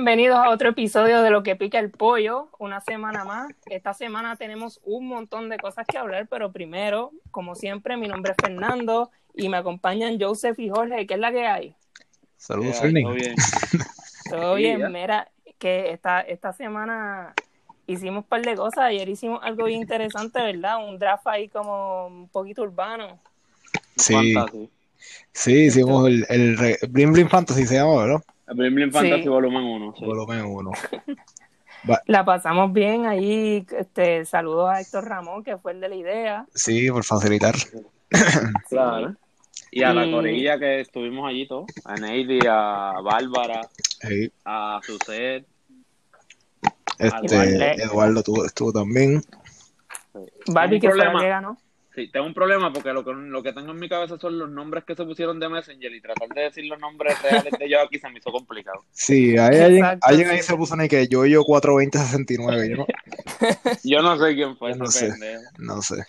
Bienvenidos a otro episodio de Lo que pica el pollo, una semana más. Esta semana tenemos un montón de cosas que hablar, pero primero, como siempre, mi nombre es Fernando y me acompañan Joseph y Jorge. ¿Qué es la que hay? Saludos. Todo bien. Todo bien, mira, que esta, esta semana hicimos un par de cosas. Ayer hicimos algo bien interesante, ¿verdad? Un draft ahí como un poquito urbano. Sí, Fantasy. sí, hicimos el, el Blim Blim Fantasy se llama, ¿verdad? Blim Blim Fantasy Sí. Volumen 1. sí. Volumen 1. La pasamos bien ahí. Este, saludos a Héctor Ramón, que fue el de la idea. Sí, por facilitar. Claro. Y a la Y- corilla que estuvimos allí todos. A Neidy, a Bárbara, Sí, a Suset. este, eh. Eduardo estuvo, estuvo también. Barbie, que un fue la problema. que ganó. Sí, tengo un problema porque lo que, lo que tengo en mi cabeza son los nombres que se pusieron de Messenger y tratar de decir los nombres reales de ellos aquí se me hizo complicado. Sí, ahí alguien, alguien ahí se puso ni que yo yo 42069, yo no, Yo no sé quién fue Yo no sé. pendejo. no sé.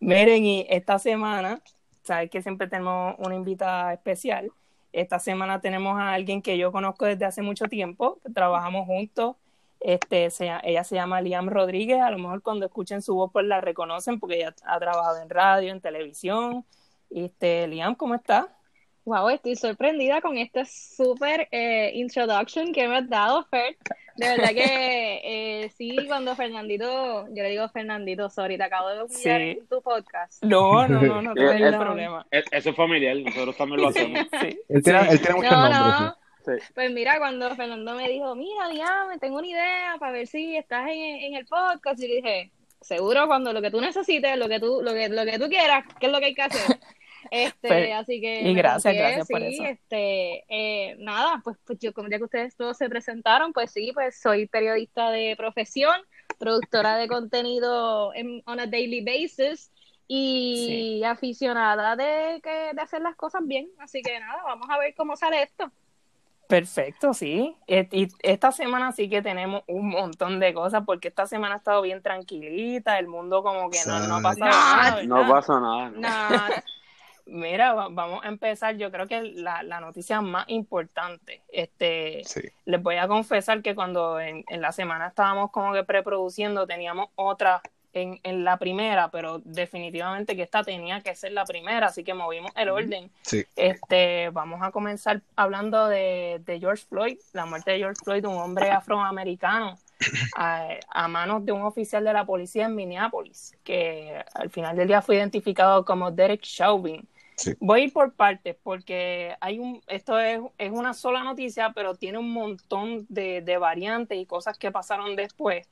Miren, y esta semana, sabes que siempre tenemos una invitada especial. Esta semana tenemos a alguien que yo conozco desde hace mucho tiempo, que trabajamos juntos. Este, se- ella se llama Liam Rodríguez. A lo mejor cuando escuchen su voz, pues la reconocen porque ella ha trabajado en radio, en televisión. Este, Liam, ¿cómo estás? Wow, estoy sorprendida con este súper eh, introduction que me has dado, Fer. De verdad que eh, sí, cuando Fernandito, yo le digo Fernandito, sorry, te acabo de Sí. en tu podcast. No, no, no, no tengo Eh, ningún eh, problema. E- Eso es familiar, nosotros también lo hacemos. Sí, Él tiene, sí. él tiene muchos No, nombres. Sí. Pues mira, cuando Fernando me dijo, mira, Liam, tengo una idea para ver si estás en, en el podcast, y dije, seguro, cuando lo que tú necesites, lo que tú, lo que, lo que tú quieras, ¿qué es lo que hay que hacer? Este, Pues, así que y me gracias, confié, gracias por eso. este, eh, nada, pues, pues yo, como ya que ustedes todos se presentaron, pues sí, pues soy periodista de profesión, productora de contenido en, on a daily basis y aficionada de, que, de hacer las cosas bien, así que nada, vamos a ver cómo sale esto. Perfecto, sí. Y esta semana sí que tenemos un montón de cosas porque esta semana ha estado bien tranquilita, el mundo como que no, no ha pasado No, nada, No pasa nada. ¿no? Nada. Mira, va- vamos a empezar. Yo creo que la, la noticia más importante, este, Sí. les voy a confesar que cuando en, en la semana estábamos como que preproduciendo, teníamos otra en, en la primera, pero definitivamente que esta tenía que ser la primera, así que movimos el orden. Sí. Este, vamos a comenzar hablando de, de George Floyd, la muerte de George Floyd, un hombre afroamericano a, a manos de un oficial de la policía en Minneapolis, que al final del día fue identificado como Derek Chauvin. Sí. Voy a ir por partes porque hay un, esto es, es una sola noticia, pero tiene un montón de, de variantes y cosas que pasaron después.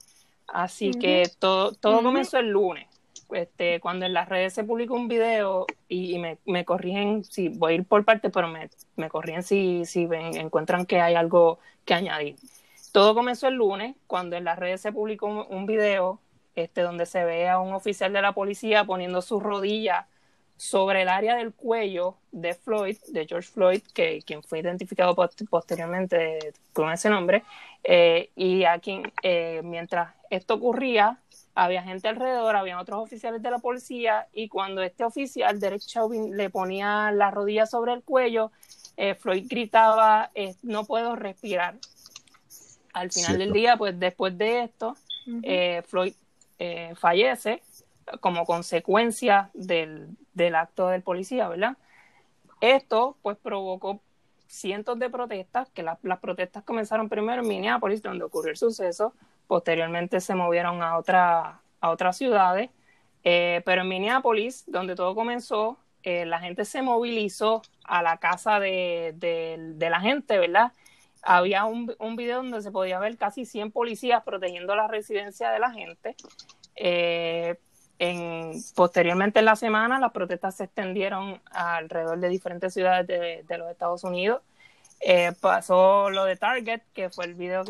Así que todo, todo comenzó el lunes. Este, cuando en las redes se publicó un video y, y me, me corrigen, si voy a ir por partes, pero me, me corrigen si, si ven- encuentran que hay algo que añadir. Todo comenzó el lunes cuando en las redes se publicó un, un video este, donde se ve a un oficial de la policía poniendo su rodilla sobre el área del cuello de Floyd, de George Floyd, que quien fue identificado post- posteriormente con ese nombre, eh, y a quien, eh, mientras esto ocurría, había gente alrededor, había otros oficiales de la policía, y cuando este oficial, Derek Chauvin, le ponía la rodilla sobre el cuello, eh, Floyd gritaba, eh, no puedo respirar. Al final Cierto. del día, pues después de esto, eh, Floyd eh, fallece como consecuencia del, del acto del policía, ¿verdad? Esto pues provocó cientos de protestas, que la- las protestas comenzaron primero en Minneapolis, donde ocurrió el suceso, posteriormente se movieron a, otra, a otras ciudades, eh, pero en Minneapolis, donde todo comenzó, eh, la gente se movilizó a la casa de, de- la gente, ¿verdad? Había un, un video donde se podía ver casi 100 policías protegiendo la residencia de la gente. Eh, en, posteriormente en la semana, las protestas se extendieron alrededor de diferentes ciudades de, los Estados Unidos. Pasó lo de Target, que fue el video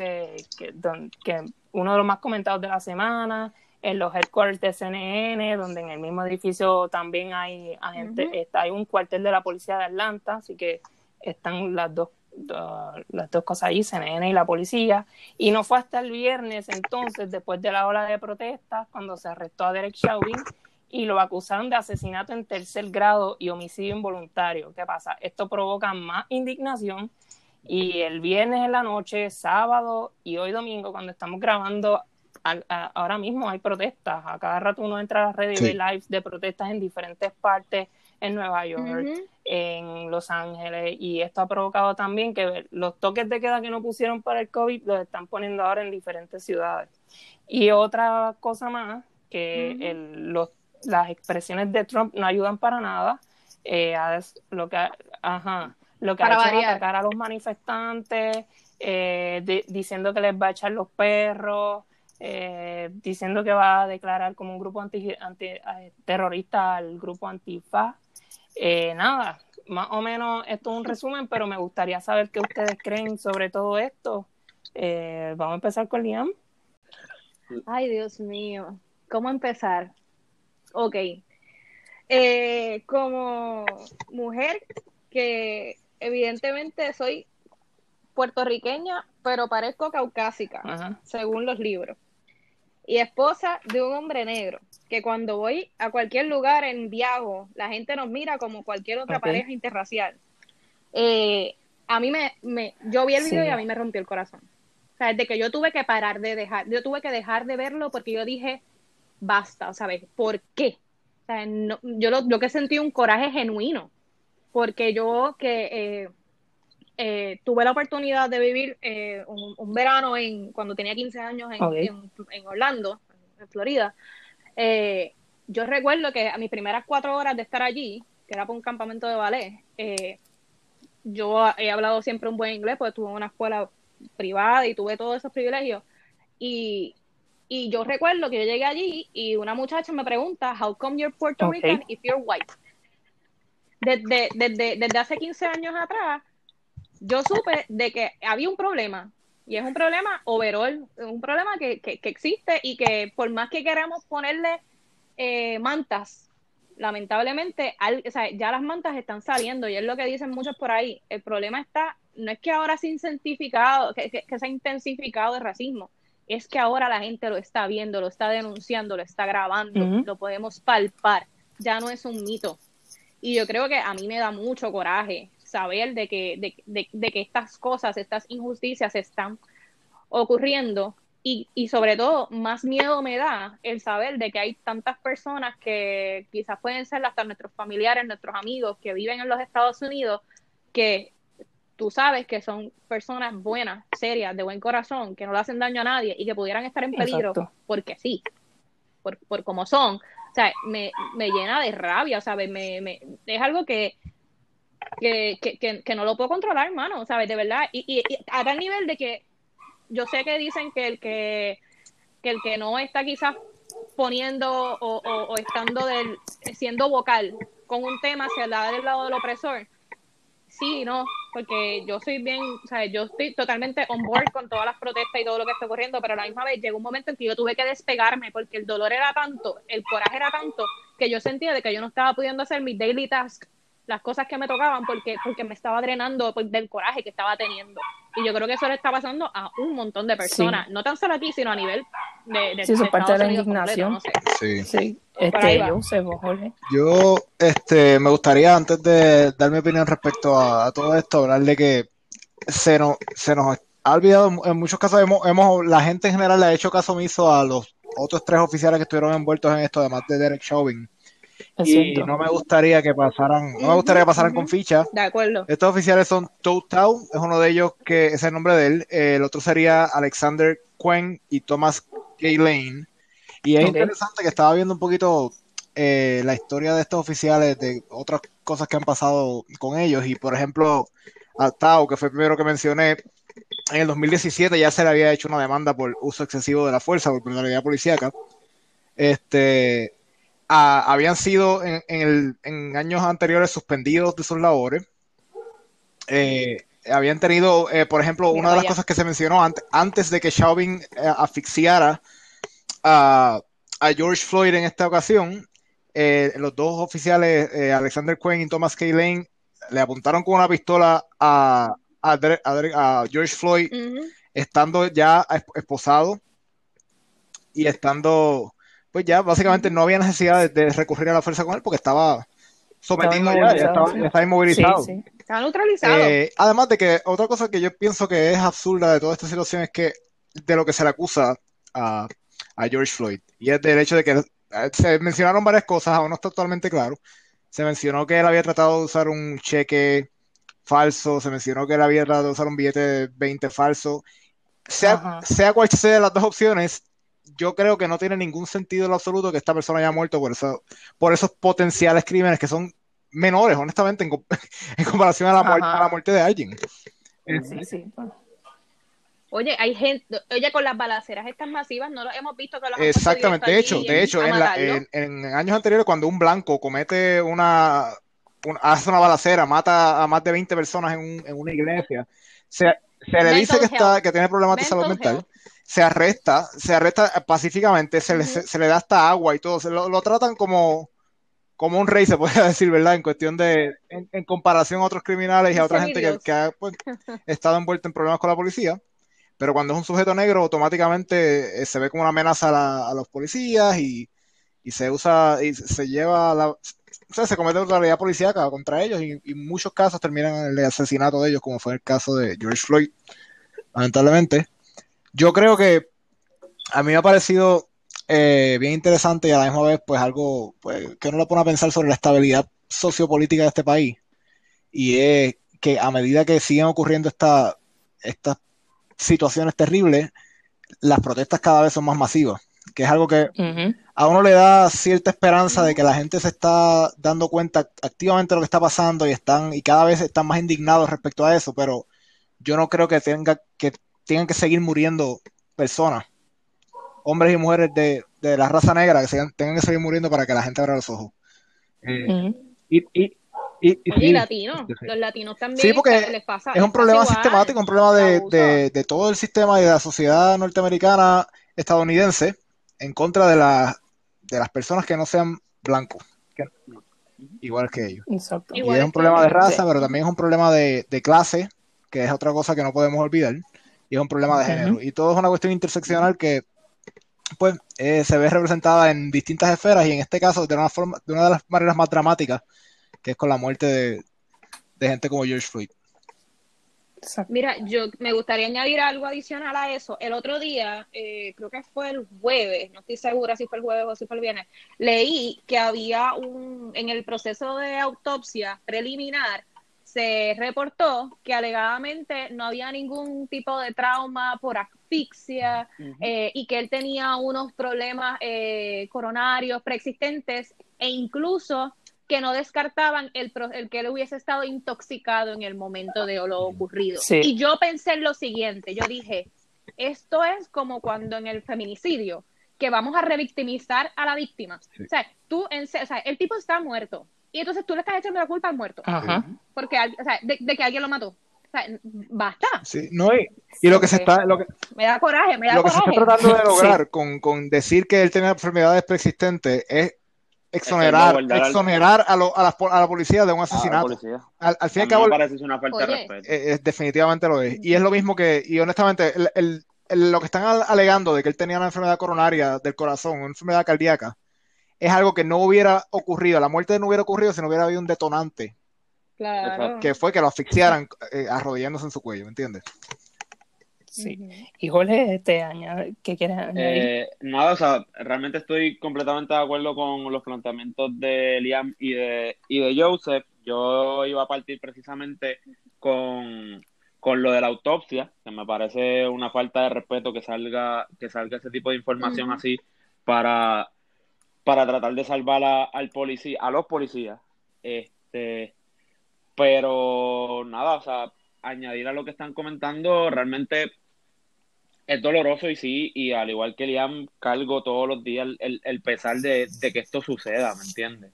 don- que uno de los más comentados de la semana, en los headquarters de CNN, donde en el mismo edificio también hay agente, está, hay un cuartel de la policía de Atlanta, así que están las dos, do- las dos cosas ahí, CNN y la policía. Y no fue hasta el viernes entonces, después de la ola de protestas, cuando se arrestó a Derek Chauvin y lo acusaron de asesinato en tercer grado y homicidio involuntario. ¿Qué pasa? Esto provoca más indignación Y el viernes en la noche, sábado y hoy domingo, cuando estamos grabando, ahora mismo hay protestas. A cada rato uno entra a las redes y ve lives de protestas en diferentes partes, en Nueva York, en Los Ángeles. Y esto ha provocado también que los toques de queda que no pusieron para el COVID los están poniendo ahora en diferentes ciudades. Y otra cosa más, que los, las expresiones de Trump no ayudan para nada. Eh, lo que, ajá, lo que ha hecho es atacar a los manifestantes, eh, diciendo que les va a echar los perros, eh, diciendo que va a declarar como un grupo anti, anti eh, terrorista al grupo Antifa. nada, más o menos esto es un resumen, pero me gustaría saber qué ustedes creen sobre todo esto. vamos a empezar con Liam. Ay, Dios mío, ¿cómo empezar? Ok. como mujer que evidentemente soy puertorriqueña, pero parezco caucásica, según los libros. Y esposa de un hombre negro, que cuando voy a cualquier lugar en Viago, la gente nos mira como cualquier otra pareja interracial. Eh, a mí me, me, yo vi el video y a mí me rompió el corazón. O sea, desde que yo tuve que parar de dejar, yo tuve que dejar de verlo porque yo dije, basta, ¿sabes? ¿Por qué? O sea, yo lo, lo que sentí un coraje genuino porque yo que eh, eh, tuve la oportunidad de vivir eh, un, verano en cuando tenía 15 años en, Orlando, en Florida, yo recuerdo que a mis primeras cuatro horas de estar allí, que era por un campamento de ballet, yo he hablado siempre un buen inglés, porque estuve en una escuela privada y tuve todos esos privilegios. Y, y yo recuerdo que yo llegué allí y una muchacha me pregunta, How come you're Puerto Rican if you're white? Desde, desde, desde hace 15 años atrás, yo supe de que había un problema. Y es un problema overall, un problema que, que, existe y que por más que queramos ponerle eh, mantas, lamentablemente o sea, ya las mantas están saliendo y es lo que dicen muchos por ahí. El problema está, no es que ahora se intensificado, que, que, se ha intensificado el racismo, es que ahora la gente lo está viendo, lo está denunciando, lo está grabando, lo podemos palpar, ya no es un mito. Y yo creo que a mí me da mucho coraje saber de que, de, que estas cosas, estas injusticias están ocurriendo y, y, sobre todo más miedo me da el saber de que hay tantas personas que quizás pueden ser hasta nuestros familiares, nuestros amigos que viven en los Estados Unidos, que tú sabes que son personas buenas, serias, de buen corazón, que no le hacen daño a nadie y que pudieran estar en peligro porque sí, por, por como son, o sea, me, me llena de rabia, ¿sabes? Me, me, es algo que, que, que, no lo puedo controlar, hermano, ¿sabes? De verdad. Y, y, a tal nivel de que yo sé que dicen que el que, que, el que no está quizás poniendo o, o, estando del, siendo vocal con un tema el lado del lado del opresor, sí, no, porque yo soy bien, o sea, yo estoy totalmente on board con todas las protestas y todo lo que está ocurriendo, pero a la misma vez llegó un momento en que yo tuve que despegarme porque el dolor era tanto, el coraje era tanto, que yo sentía de que yo no estaba pudiendo hacer mis daily tasks las cosas que me tocaban porque, porque me estaba drenando pues, del coraje que estaba teniendo. Y yo creo que eso le está pasando a un montón de personas, no tan solo aquí, sino a nivel de... de sí, eso es parte de la indignación. Sí. sí. Este, yo, este, me gustaría, antes de dar mi opinión respecto a, todo esto, hablar de que se nos, se nos ha olvidado, en muchos casos hemos, hemos, la gente en general le ha hecho caso omiso a los otros tres oficiales que estuvieron envueltos en esto, además de Derek Chauvin y no me gustaría que pasaran, no me gustaría que pasaran con ficha. De acuerdo. Estos oficiales son Tow es uno de ellos que es el nombre de él. El otro sería Alexander Quen y Thomas K. Lane. Y es interesante que estaba viendo un poquito eh, la historia de estos oficiales, de otras cosas que han pasado con ellos. Y por ejemplo, a Tao, que fue el primero que mencioné, en el 2017 ya se le había hecho una demanda por uso excesivo de la fuerza, por criminalidad policíaca. Este, habían sido en, años anteriores suspendidos de sus labores. Eh, habían tenido, eh, por ejemplo, una de las cosas que se mencionó antes, antes de que Chauvin eh, asfixiara a, George Floyd en esta ocasión, los dos oficiales, Alexander Quinn y Thomas K. Lane, le apuntaron con una pistola a, George Floyd, estando ya esposado y estando pues ya básicamente no había necesidad de, recurrir a la fuerza con él porque estaba sometido ya, ya estaba inmovilizado. Sí, sí. Está neutralizado. Eh, además de que otra cosa que yo pienso que es absurda de toda esta situación es que de lo que se le acusa a, a George Floyd, y es del hecho de que eh, se mencionaron varias cosas, aún no está totalmente claro. Se mencionó que él había tratado de usar un cheque falso, se mencionó que él había tratado de usar un billete de 20 falso. Sea, sea cual sea las dos opciones, yo creo que no tiene ningún sentido en lo absoluto que esta persona haya muerto por, eso, por esos potenciales crímenes que son menores, honestamente, en, com- en comparación a la, muerte, a la muerte de alguien. Sí, sí. Oye, hay gente, oye, con las balaceras estas masivas, no lo hemos visto que han Exactamente, de hecho, de hecho, en, la- en- en años anteriores, cuando un blanco comete una, un- hace una balacera, mata a más de 20 personas en, un- en una iglesia, se, se le dice que, está, que tiene problemas de salud Mental mental, health. Se arresta, se arresta pacíficamente, se le, se, se le da hasta agua y todo, se lo, lo tratan como, como un rey, se puede decir, ¿verdad? En cuestión de, en, en comparación a otros criminales y a otra gente que, ha pues, estado envuelta en problemas con la policía. Pero cuando es un sujeto negro, automáticamente eh, se ve como una amenaza a, la- a los policías y, y se usa y se lleva la, o sea, se comete brutalidad policíaca contra ellos y, y muchos casos terminan en el asesinato de ellos, como fue el caso de George Floyd, lamentablemente. Yo creo que a mí me ha parecido eh, bien interesante y a la misma vez, pues algo pues, que uno le pone a pensar sobre la estabilidad sociopolítica de este país. Y es que a medida que siguen ocurriendo esta- estas situaciones terribles, las protestas cada vez son más masivas, que es algo que a uno le da cierta esperanza de que la gente se está dando cuenta activamente de lo que está pasando y están y cada vez están más indignados respecto a eso, pero yo no creo que tenga que tengan que seguir muriendo personas, hombres y mujeres de, de la raza negra, que sigan- tengan que seguir muriendo para que la gente abra los ojos. Eh, y, y, y, y Oye, y sí, sí. los latinos también Sí, porque les pasa, es un problema igual. sistemático, un problema de, de- de todo el sistema y de la sociedad norteamericana estadounidense en contra de, la- de las personas que no sean blancos, que- igual que ellos. Exacto. Y Igual es un problema de raza, Sí. pero también es un problema de, de clase, que es otra cosa que no podemos olvidar, y es un problema de género. Y todo es una cuestión interseccional que pues eh, se ve representada en distintas esferas y en este caso de una forma, de una de las maneras más dramáticas, que es con la muerte de, de gente como George Floyd. Exacto. Mira, yo me gustaría añadir algo adicional a eso. El otro día, eh, creo que fue el jueves, no estoy segura si fue el jueves o si fue el viernes, leí que había un, en el proceso de autopsia preliminar, se reportó que alegadamente no había ningún tipo de trauma por asfixia eh, y que él tenía unos problemas eh, coronarios preexistentes e incluso que no descartaban el, pro- el que él hubiese estado intoxicado en el momento de lo ocurrido. Sí. Y yo pensé en lo siguiente, yo dije, esto es como cuando en el feminicidio, que vamos a revictimizar a la víctima. Sí. O sea, tú, en, o sea, el tipo está muerto y entonces tú le estás echando la culpa al muerto, Ajá. porque, al- o sea, de, de que alguien lo mató. O sea, basta. Sí, no, y, y lo que se está, lo que, Me da coraje, me da lo que se está tratando de Sí. lograr con, con decir que él tenía enfermedades preexistentes es exonerar, al- exonerar a, lo- a, la, a la policía de un asesinato. Al, al fin y al cabo, una falta de Oye. respeto. eh, definitivamente lo es. Y es lo mismo que, y honestamente, el- el- el- lo que están al- alegando de que él tenía una enfermedad coronaria del corazón, una enfermedad cardíaca, es algo que no hubiera ocurrido, la muerte no hubiera ocurrido si no hubiera habido un detonante, Claro. que fue que lo asfixiaran eh, arrodillándose en su cuello, ¿me entiendes? Sí. Ujú. Y Jorge, este añade, ¿qué quieres añadir? Eh, nada, o sea, realmente estoy completamente de acuerdo con los planteamientos de Liam y de, y de Joseph. Yo iba a partir precisamente con, con lo de la autopsia, que me parece una falta de respeto que salga, que salga ese tipo de información así para, para tratar de salvar a, al policía, a los policías. Este, pero nada, o sea, añadir a lo que están comentando, realmente es doloroso y sí, y al igual que Liam, cargo todos los días el, el- pesar de, de que esto suceda, ¿me entiendes?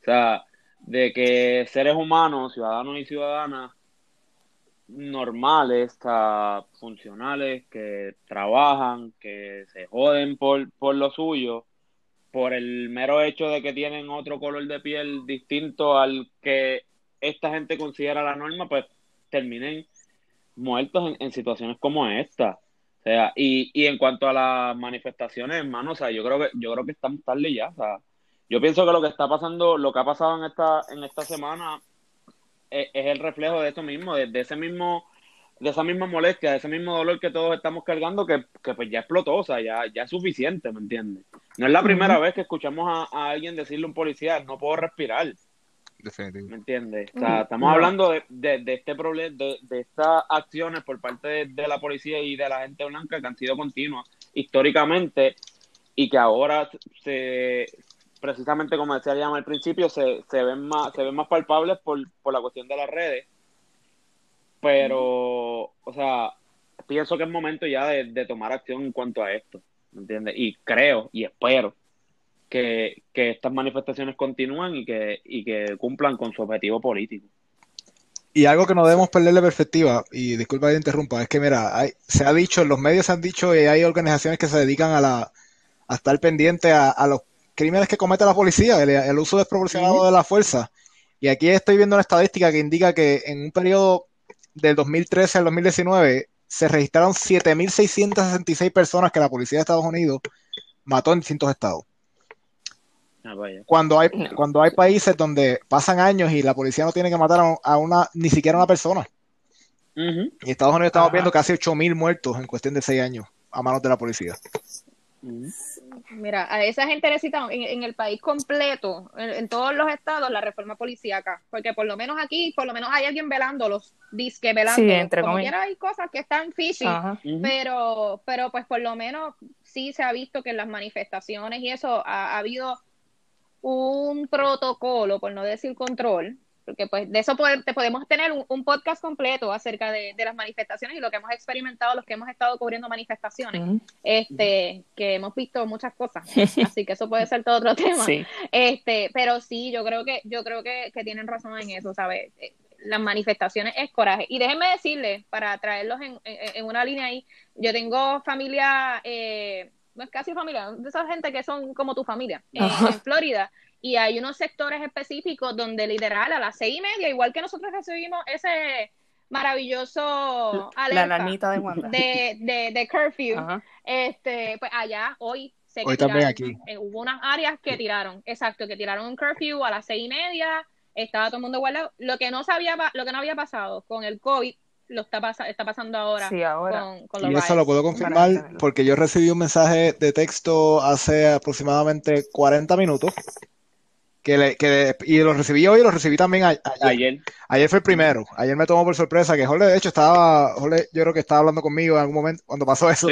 O sea, de que seres humanos, ciudadanos y ciudadanas normales, funcionales, que trabajan, que se joden por, por lo suyo, por el mero hecho de que tienen otro color de piel distinto al que esta gente considera la norma, pues terminen muertos en, en situaciones como esta. O sea, y, y en cuanto a las manifestaciones, hermano, o sea, yo creo que, yo creo que estamos tarde ya, o sea, Yo pienso que lo que está pasando, lo que ha pasado en esta, en esta semana es, el reflejo de eso mismo, de, ese mismo, de esa misma molestia, de ese mismo dolor que todos estamos cargando, que, pues ya explotó, o sea, ya, ya es suficiente, ¿me entiendes? No es la primera vez que escuchamos a, alguien decirle a un policía, no puedo respirar. ¿Me entiendes? O sea, estamos hablando de, este problema, de, estas acciones por parte de, la policía y de la gente blanca que han sido continuas históricamente y que ahora se, precisamente como decía Llama al principio, se, se, ven más, se ven más palpables por, por la cuestión de las redes. Pero, o sea, pienso que es momento ya de, tomar acción en cuanto a esto, ¿me entiendes? Y creo y espero que, estas manifestaciones continúen y que, y que cumplan con su objetivo político. Y algo que no debemos perder de perspectiva, y disculpa que interrumpa, es que mira, hay, se ha dicho, los medios han dicho y hay organizaciones que se dedican a la a estar pendiente a, a los crímenes que comete la policía, el, uso desproporcionado de la fuerza. Y aquí estoy viendo una estadística que indica que en un periodo del 2013 al 2019 se registraron 7.666 personas que la policía de Estados Unidos mató en distintos estados. Ah, cuando hay cuando hay países donde pasan años y la policía no tiene que matar a una ni siquiera a una persona. Y en Estados Unidos estamos viendo casi 8.000 muertos en cuestión de 6 años a manos de la policía. Mira, a esa gente necesita en, el país completo, en, todos los estados, la reforma policíaca, porque por lo menos aquí, por lo menos hay alguien velándolos, disque velando. Sí, entre Como quiera hay cosas que están fishy, pero, pero pues por lo menos sí se ha visto que en las manifestaciones y eso ha habido un protocolo, por no decir control, porque pues de eso te podemos tener un, podcast completo acerca de, las manifestaciones y lo que hemos experimentado, los que hemos estado cubriendo manifestaciones, este, que hemos visto muchas cosas, así que eso puede ser todo otro tema, este, pero sí, yo creo que, yo creo que, tienen razón en eso, ¿sabes? Eh, las manifestaciones es coraje. Y déjenme decirles, para traerlos en, una línea ahí, yo tengo familia, eh, no es casi familia, de esa gente que son como tu familia, eh, en Florida, y hay unos sectores específicos donde literal a las seis y media, igual que nosotros recibimos ese maravilloso alerta de, de, de, curfew, este, pues allá hoy se hoy también aquí. Eh, hubo unas áreas que tiraron, exacto, que tiraron un curfew a las seis y media, estaba todo el mundo guardado. Lo que no sabía, lo que no había pasado con el COVID lo está, está pasando ahora, Con, los Y eso lo puedo confirmar porque yo recibí un mensaje de texto hace aproximadamente 40 minutos que, que y lo recibí hoy y lo recibí también ayer. ayer. fue el primero. Ayer me tomó por sorpresa que Jorge, de hecho, estaba, Jorge, yo creo que estaba hablando conmigo en algún momento cuando pasó eso.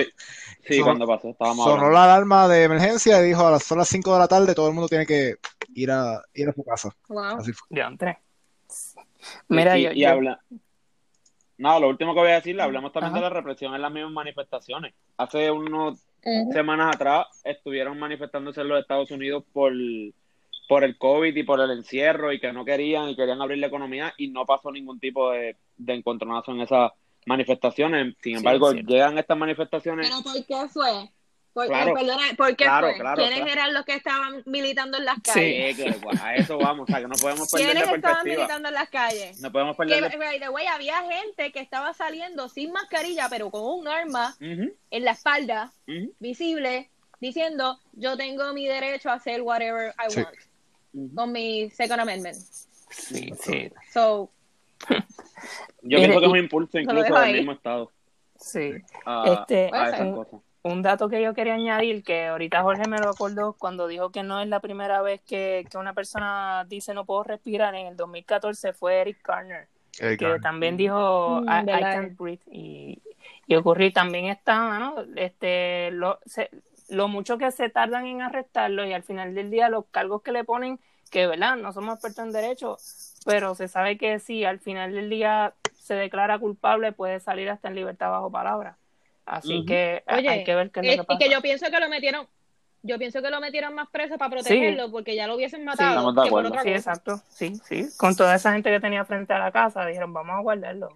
Sí, cuando pasó, estábamos Sonó la alarma de emergencia y dijo a las, son las 5 de la tarde, todo el mundo tiene que ir a, ir a su casa. Wow. Así fue. Mira, y, habla. No, lo último que voy a decir, hablamos también de la represión en las mismas manifestaciones. Hace unas semanas atrás estuvieron manifestándose en los Estados Unidos por por el COVID y por el encierro y que no querían y querían abrir la economía y no pasó ningún tipo de, de encontronazo en esas manifestaciones. Sin embargo, llegan estas manifestaciones. ¿Pero por qué fue? Por, claro, perdona, ¿por qué fue? ¿Quiénes eran los que estaban militando en las calles? Sí, a eso vamos, o sea, que no podemos perder ¿Quiénes estaban militando en las calles? No podemos perder. Que, había gente que estaba saliendo sin mascarilla, pero con un arma en la espalda, visible, diciendo, yo tengo mi derecho a hacer whatever I want con mi Second Amendment. Sí, sí. So, Yo pienso que es un impulso incluso del mismo Estado. Sí. este, un, dato que yo quería añadir, que ahorita Jorge me lo acordó cuando dijo que no es la primera vez que, que una persona dice no puedo respirar, en el 2014 fue Eric Garner, que también dijo mm, I, can't breathe. Y, y ocurrió, también está, ¿no? Este, lo, lo mucho que se tardan en arrestarlo y al final del día los cargos que le ponen, que verdad, no somos expertos en derecho, pero se sabe que si al final del día se declara culpable puede salir hasta en libertad bajo palabra. Así que hay que ver qué es lo que pasa. Y que yo pienso que lo metieron yo pienso que lo metieron más preso para protegerlo porque ya lo hubiesen matado. Sí, sí exacto. Sí, sí. Con toda esa gente que tenía frente a la casa, dijeron, vamos a guardarlo.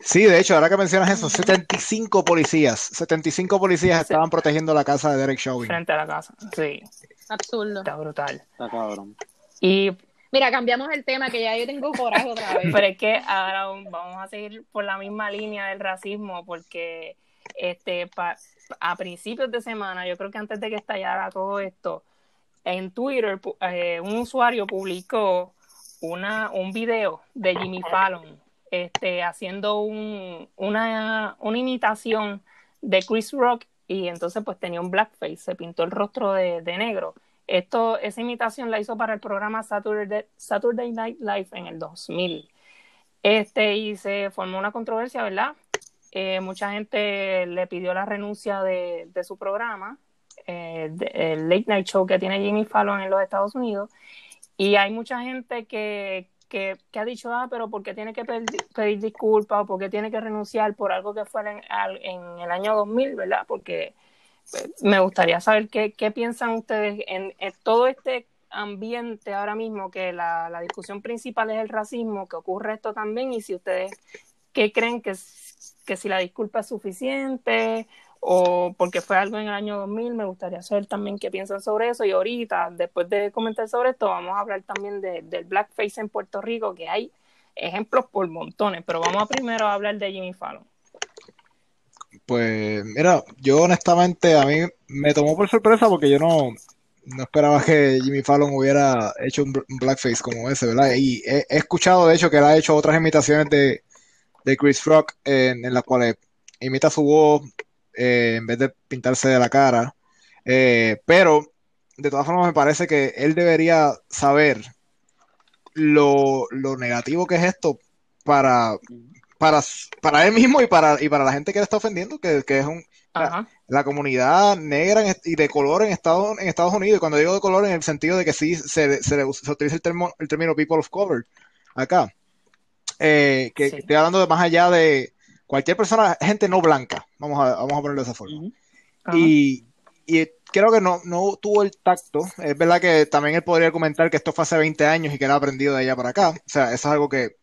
Sí, de hecho, ahora que mencionas eso, 75 policías, 75 policías estaban protegiendo la casa de Derek Chauvin. Frente a la casa, sí. Absurdo. Está brutal. Está cabrón. Y Mira, cambiamos el tema que ya yo tengo coraje otra vez. Pero es que ahora vamos a seguir por la misma línea del racismo porque este a principios de semana, yo creo que antes de que estallara todo esto, en Twitter eh, un usuario publicó una, un video de Jimmy Fallon este, haciendo un, una, una imitación de Chris Rock y entonces pues tenía un blackface, se pintó el rostro de, de negro. Esto, esa imitación la hizo para el programa Saturday, Saturday Night Live en el 2000. Este, y se formó una controversia, ¿verdad? Eh, mucha gente le pidió la renuncia de, de su programa, eh, el late night show que tiene Jimmy Fallon en los Estados Unidos. Y hay mucha gente que, que, ha dicho, ah, pero ¿por qué tiene que pedir, disculpas o por qué tiene que renunciar por algo que fue en, en el año 2000, ¿verdad? Porque pues, me gustaría saber qué, qué piensan ustedes en, todo este ambiente ahora mismo, que la, la, discusión principal es el racismo, que ocurre esto también, y si ustedes, ¿qué creen que, que si la disculpa es suficiente o porque fue algo en el año 2000, me gustaría saber también qué piensan sobre eso. Y ahorita, después de comentar sobre esto, vamos a hablar también de, del blackface en Puerto Rico, que hay ejemplos por montones, pero vamos primero a hablar de Jimmy Fallon. Pues mira, yo honestamente a mí me tomó por sorpresa porque yo no, no esperaba que Jimmy Fallon hubiera hecho un blackface como ese, ¿verdad? Y he, escuchado de hecho que él ha hecho otras imitaciones de, de Chris Rock en las cuales imita su voz eh, en vez de pintarse de la cara. Eh, pero de todas formas me parece que él debería saber lo, negativo que es esto para, para, para él mismo y para, y para la gente que le está ofendiendo, que, es un, la, comunidad negra y de color en Estados, en Estados Unidos. Y cuando digo de color, en el sentido de que sí se, se, utiliza el, el término people of color acá. Eh, que estoy hablando de más allá de, cualquier persona, gente no blanca, vamos a, vamos a ponerlo de esa forma. y, creo que no, no tuvo el tacto. Es verdad que también él podría comentar que esto fue hace 20 años y que él ha aprendido de allá para acá. O sea, eso es algo que,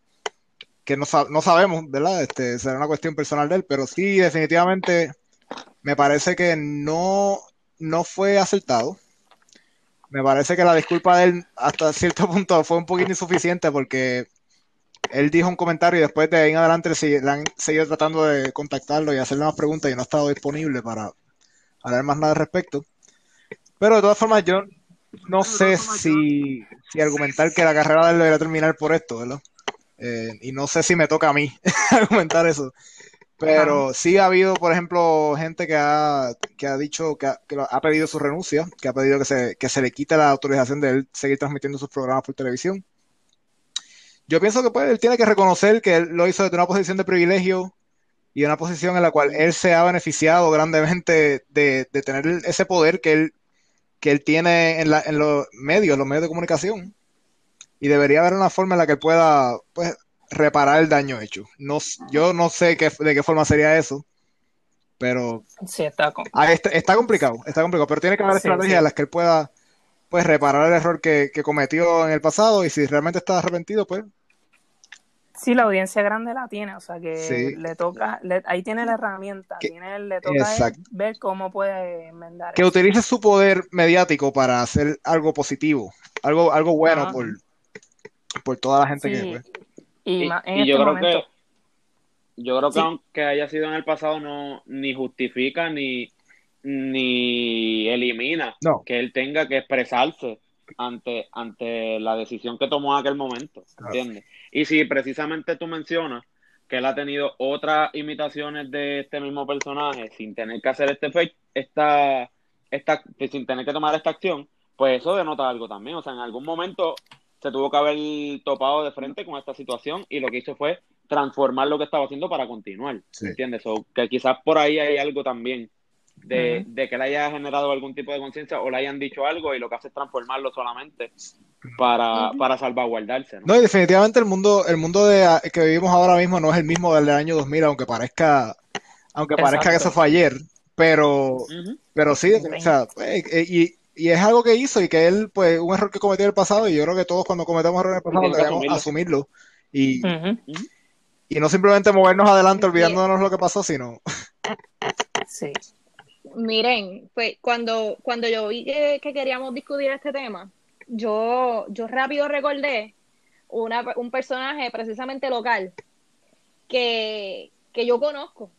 que no, no sabemos, ¿verdad? Este, será una cuestión personal de él, pero sí, definitivamente me parece que no, no fue acertado. Me parece que la disculpa de él hasta cierto punto fue un poquito insuficiente porque él dijo un comentario y después de ahí en adelante le han seguido tratando de contactarlo y hacerle más preguntas y no ha estado disponible para hablar más nada al respecto. Pero de todas formas, yo no sé si, si argumentar que la carrera de él debería terminar por esto, ¿verdad? Eh, y no sé si me toca a mí argumentar eso. Pero sí ha habido, por ejemplo, gente que ha, que ha dicho que ha, que ha pedido su renuncia, que ha pedido que se, que se le quite la autorización de él seguir transmitiendo sus programas por televisión yo pienso que pues, él tiene que reconocer que él lo hizo desde una posición de privilegio y una posición en la cual él se ha beneficiado grandemente de, tener ese poder que él, que él tiene en, la, en los medios, los medios de comunicación. Y debería haber una forma en la que él pueda pues, reparar el daño hecho. No, yo no sé qué, de qué forma sería eso, pero sí, está, ah, está, complicado, está complicado, pero tiene que haber estrategias en las que él pueda pues reparar el error que, cometió en el pasado y si realmente está arrepentido, pues. Sí, la audiencia grande la tiene, o sea que le toca, ahí tiene la herramienta, tiene, le toca ver cómo puede enmendar. Que utilice su poder mediático para hacer algo positivo, algo, algo bueno por, por toda la gente que... Pues. Y, este yo creo que yo creo que aunque haya sido en el pasado no ni justifica ni ni elimina que él tenga que expresarse ante, ante la decisión que tomó en aquel momento, ¿entiendes? Y si precisamente tú mencionas que él ha tenido otras imitaciones de este mismo personaje sin tener que hacer este esta, esta, sin tener que tomar esta acción, pues eso denota algo también. O sea, en algún momento se tuvo que haber topado de frente con esta situación y lo que hizo fue transformar lo que estaba haciendo para continuar, ¿entiendes? O que quizás por ahí hay algo también de, que le haya generado algún tipo de conciencia o le hayan dicho algo y lo que hace es transformarlo solamente para, para salvaguardarse. ¿no? y definitivamente el mundo, el mundo de, que vivimos ahora mismo no es el mismo del año 2000, aunque parezca, aunque parezca que eso fue ayer, pero, pero sí, o sea, pues, eh, y, y es algo que hizo y que él, pues, un error que cometió en el pasado, y yo creo que todos cuando cometemos errores en el pasado debemos asumirlo. Y, y no simplemente movernos adelante olvidándonos lo que pasó, sino... Sí. Miren, pues cuando, cuando yo vi que, queríamos discutir este tema, yo, yo rápido recordé una, un personaje precisamente local que, que yo conozco,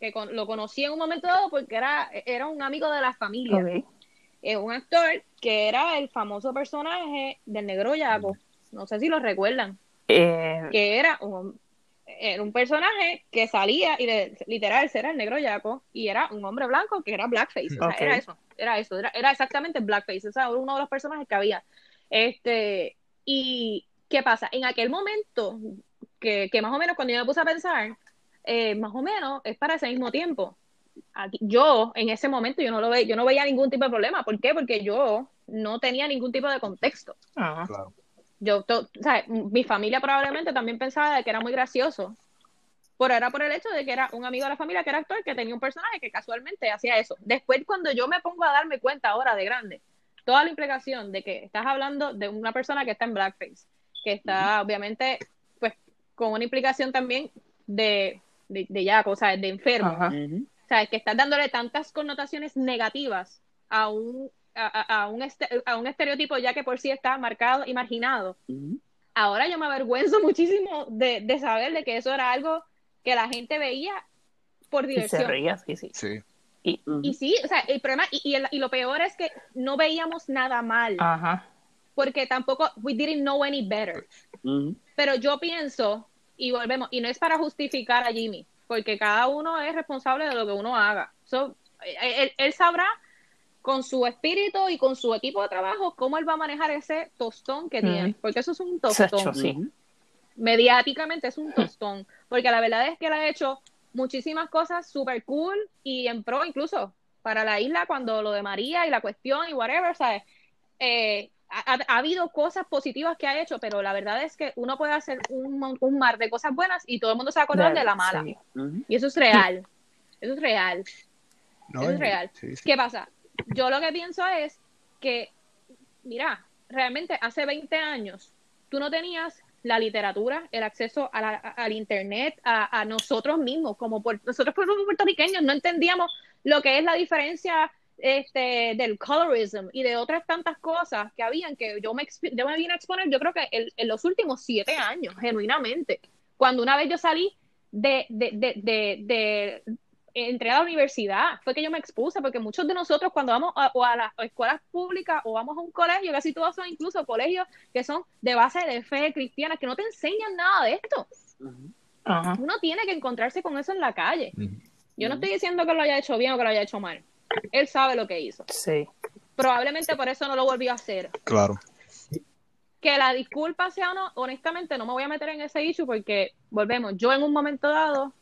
que lo conocí en un momento dado porque era, era un amigo de la familia. Es un actor que era el famoso personaje del negro Yaco. No sé si lo recuerdan. Eh, Que era un, era un personaje que salía y de- literal era el negro Yaco y era un hombre blanco que era blackface. O sea, era eso, era eso, era, era exactamente blackface. O sea, era uno de los personajes que había. Este, y ¿qué pasa? En aquel momento, que, que más o menos cuando yo me puse a pensar, eh, más o menos es para ese mismo tiempo. Aquí- yo en ese momento yo no lo ve, yo no veía ningún tipo de problema. ¿Por qué? Porque yo no tenía ningún tipo de contexto. ajá. Claro. Yo, to- o sea, mi familia probablemente también pensaba de que era muy gracioso. Pero era por el hecho de que era un amigo de la familia que era actor que tenía un personaje que casualmente hacía eso. Después, cuando yo me pongo a darme cuenta ahora de grande, toda la implicación de que estás hablando de una persona que está en blackface, que está obviamente, pues, con una implicación también de, de, de ya, o sea, de enfermo. O sea, que estás dándole tantas connotaciones negativas a un, a, a- un, este- a un estereotipo ya que por sí está marcado y marginado. Ahora yo me avergüenzo muchísimo de, de saber de que eso era algo que la gente veía por Y se diversión. reía, sí, sí. Sí. Y sí, o sea, el problema, y, y, el- y lo peor es que no veíamos nada mal, Ajá. porque tampoco, we didn't know any better. Ujú. Pero yo pienso, y volvemos, y no es para justificar a Jimmy, porque cada uno es responsable de lo que uno haga. So, él, él sabrá con su espíritu y con su equipo de trabajo cómo él va a manejar ese tostón que tiene, porque eso es un tostón. sí. Mediáticamente es un tostón, porque la verdad es que él ha hecho muchísimas cosas super cool y en pro incluso para la isla cuando lo de María y la cuestión y whatever, ¿sabes? Eh, ha, ha- ha habido cosas positivas que ha hecho, pero la verdad es que uno puede hacer un, mon- un mar de cosas buenas y todo el mundo se va a acordar de la mala. Sí. Y eso es real. Eso es real. No, Eso es real. sí, sí. ¿Qué pasa? Yo lo que pienso es que, mira, realmente hace 20 años tú no tenías la literatura, el acceso a la- al internet, a, nosotros mismos, como puer- nosotros como puertorriqueños no entendíamos lo que es la diferencia este, del colorism y de otras tantas cosas que habían que yo me, yo me vine a exponer, yo creo que en, los últimos siete años, genuinamente, cuando una vez yo salí de, de, de, de- entré a la universidad, fue que yo me expuse, porque muchos de nosotros cuando vamos a, o a las escuelas públicas o vamos a un colegio, casi todos son incluso colegios que son de base de fe cristiana, que no te enseñan nada de esto. Uno tiene que encontrarse con eso en la calle. Yo no estoy diciendo que lo haya hecho bien o que lo haya hecho mal. Él sabe lo que hizo. Sí. Probablemente por eso no lo volvió a hacer. Claro. Que la disculpa sea o no, honestamente no me voy a meter en ese issue porque, volvemos, yo en un momento dado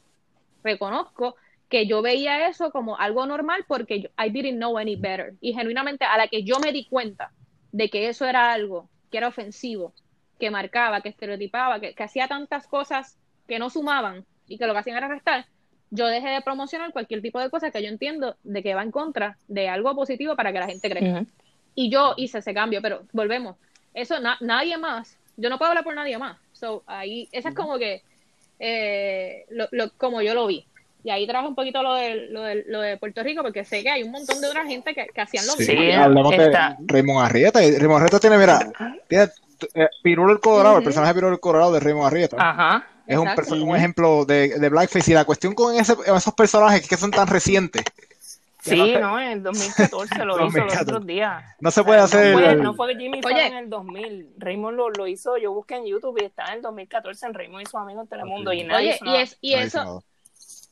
reconozco que yo veía eso como algo normal porque yo, I didn't know any better. Y genuinamente a la que yo me di cuenta de que eso era algo que era ofensivo, que marcaba, que estereotipaba, que, que hacía tantas cosas que no sumaban y que lo que hacían era restar, yo dejé de promocionar cualquier tipo de cosa que yo entiendo de que va en contra de algo positivo para que la gente crezca y yo hice ese cambio, pero volvemos. Eso na- nadie más, yo no puedo hablar por nadie más. So, ahí, esa es como que eh, lo, lo- como yo lo vi. Y ahí trajo un poquito lo de, lo, de, lo de Puerto Rico, porque sé que hay un montón de otra gente que, que hacían lo Sí, mismo. Sí, hablamos está- de Raymond Arrieta. Raymond Arrieta tiene, mira, tiene eh, Pirulo el Colorado, el personaje de Pirulo el Colorado de Raymond Arrieta. Ajá. es un, ejemplo de, de blackface y la cuestión con ese- esos personajes que son tan recientes. Sí, no, en el 2014 lo hizo los 2014. otros días. No se puede hacer No fue, el- no fue que Jimmy Oye. en el 2000. Raymond lo, lo hizo, yo busqué en YouTube y está en el 2014 en Raymond y sus amigos en Telemundo. Y nadie Oye, hizo y, es, eso, nada.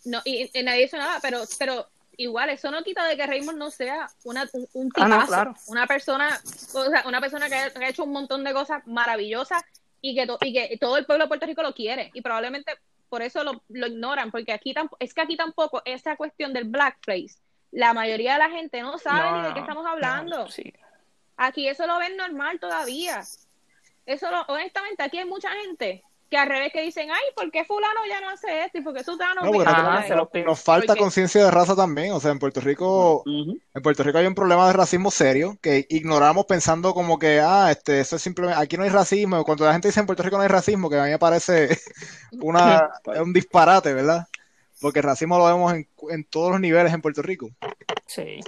No, y, y nadie hizo nada, pero, pero igual, eso no quita de que Raymond no sea una, un, un Ah, no, tipazo, claro. una persona, o sea, una persona que ha, que ha hecho un montón de cosas maravillosas y que, to- y que todo el pueblo de Puerto Rico lo quiere. Y probablemente por eso lo, lo ignoran, porque aquí tamp- es que aquí tampoco esa cuestión del blackface, la mayoría de la gente no sabe No, ni de qué estamos no, hablando. sí. Aquí eso lo ven normal todavía. Eso lo, honestamente, aquí hay mucha gente que al revés que dicen, ay, ¿por qué fulano ya no hace esto? Y por qué sutano No, lo pido. nos falta Porque- conciencia de raza también. O sea, en Puerto Rico, en Puerto Rico hay un problema de racismo serio que ignoramos pensando como que, ah, este, eso es simplemente, aquí no hay racismo. Cuando la gente dice en Puerto Rico no hay racismo, que a mí me parece una, es un disparate, ¿verdad? Porque el racismo lo vemos en, en todos los niveles en Puerto Rico. Sí.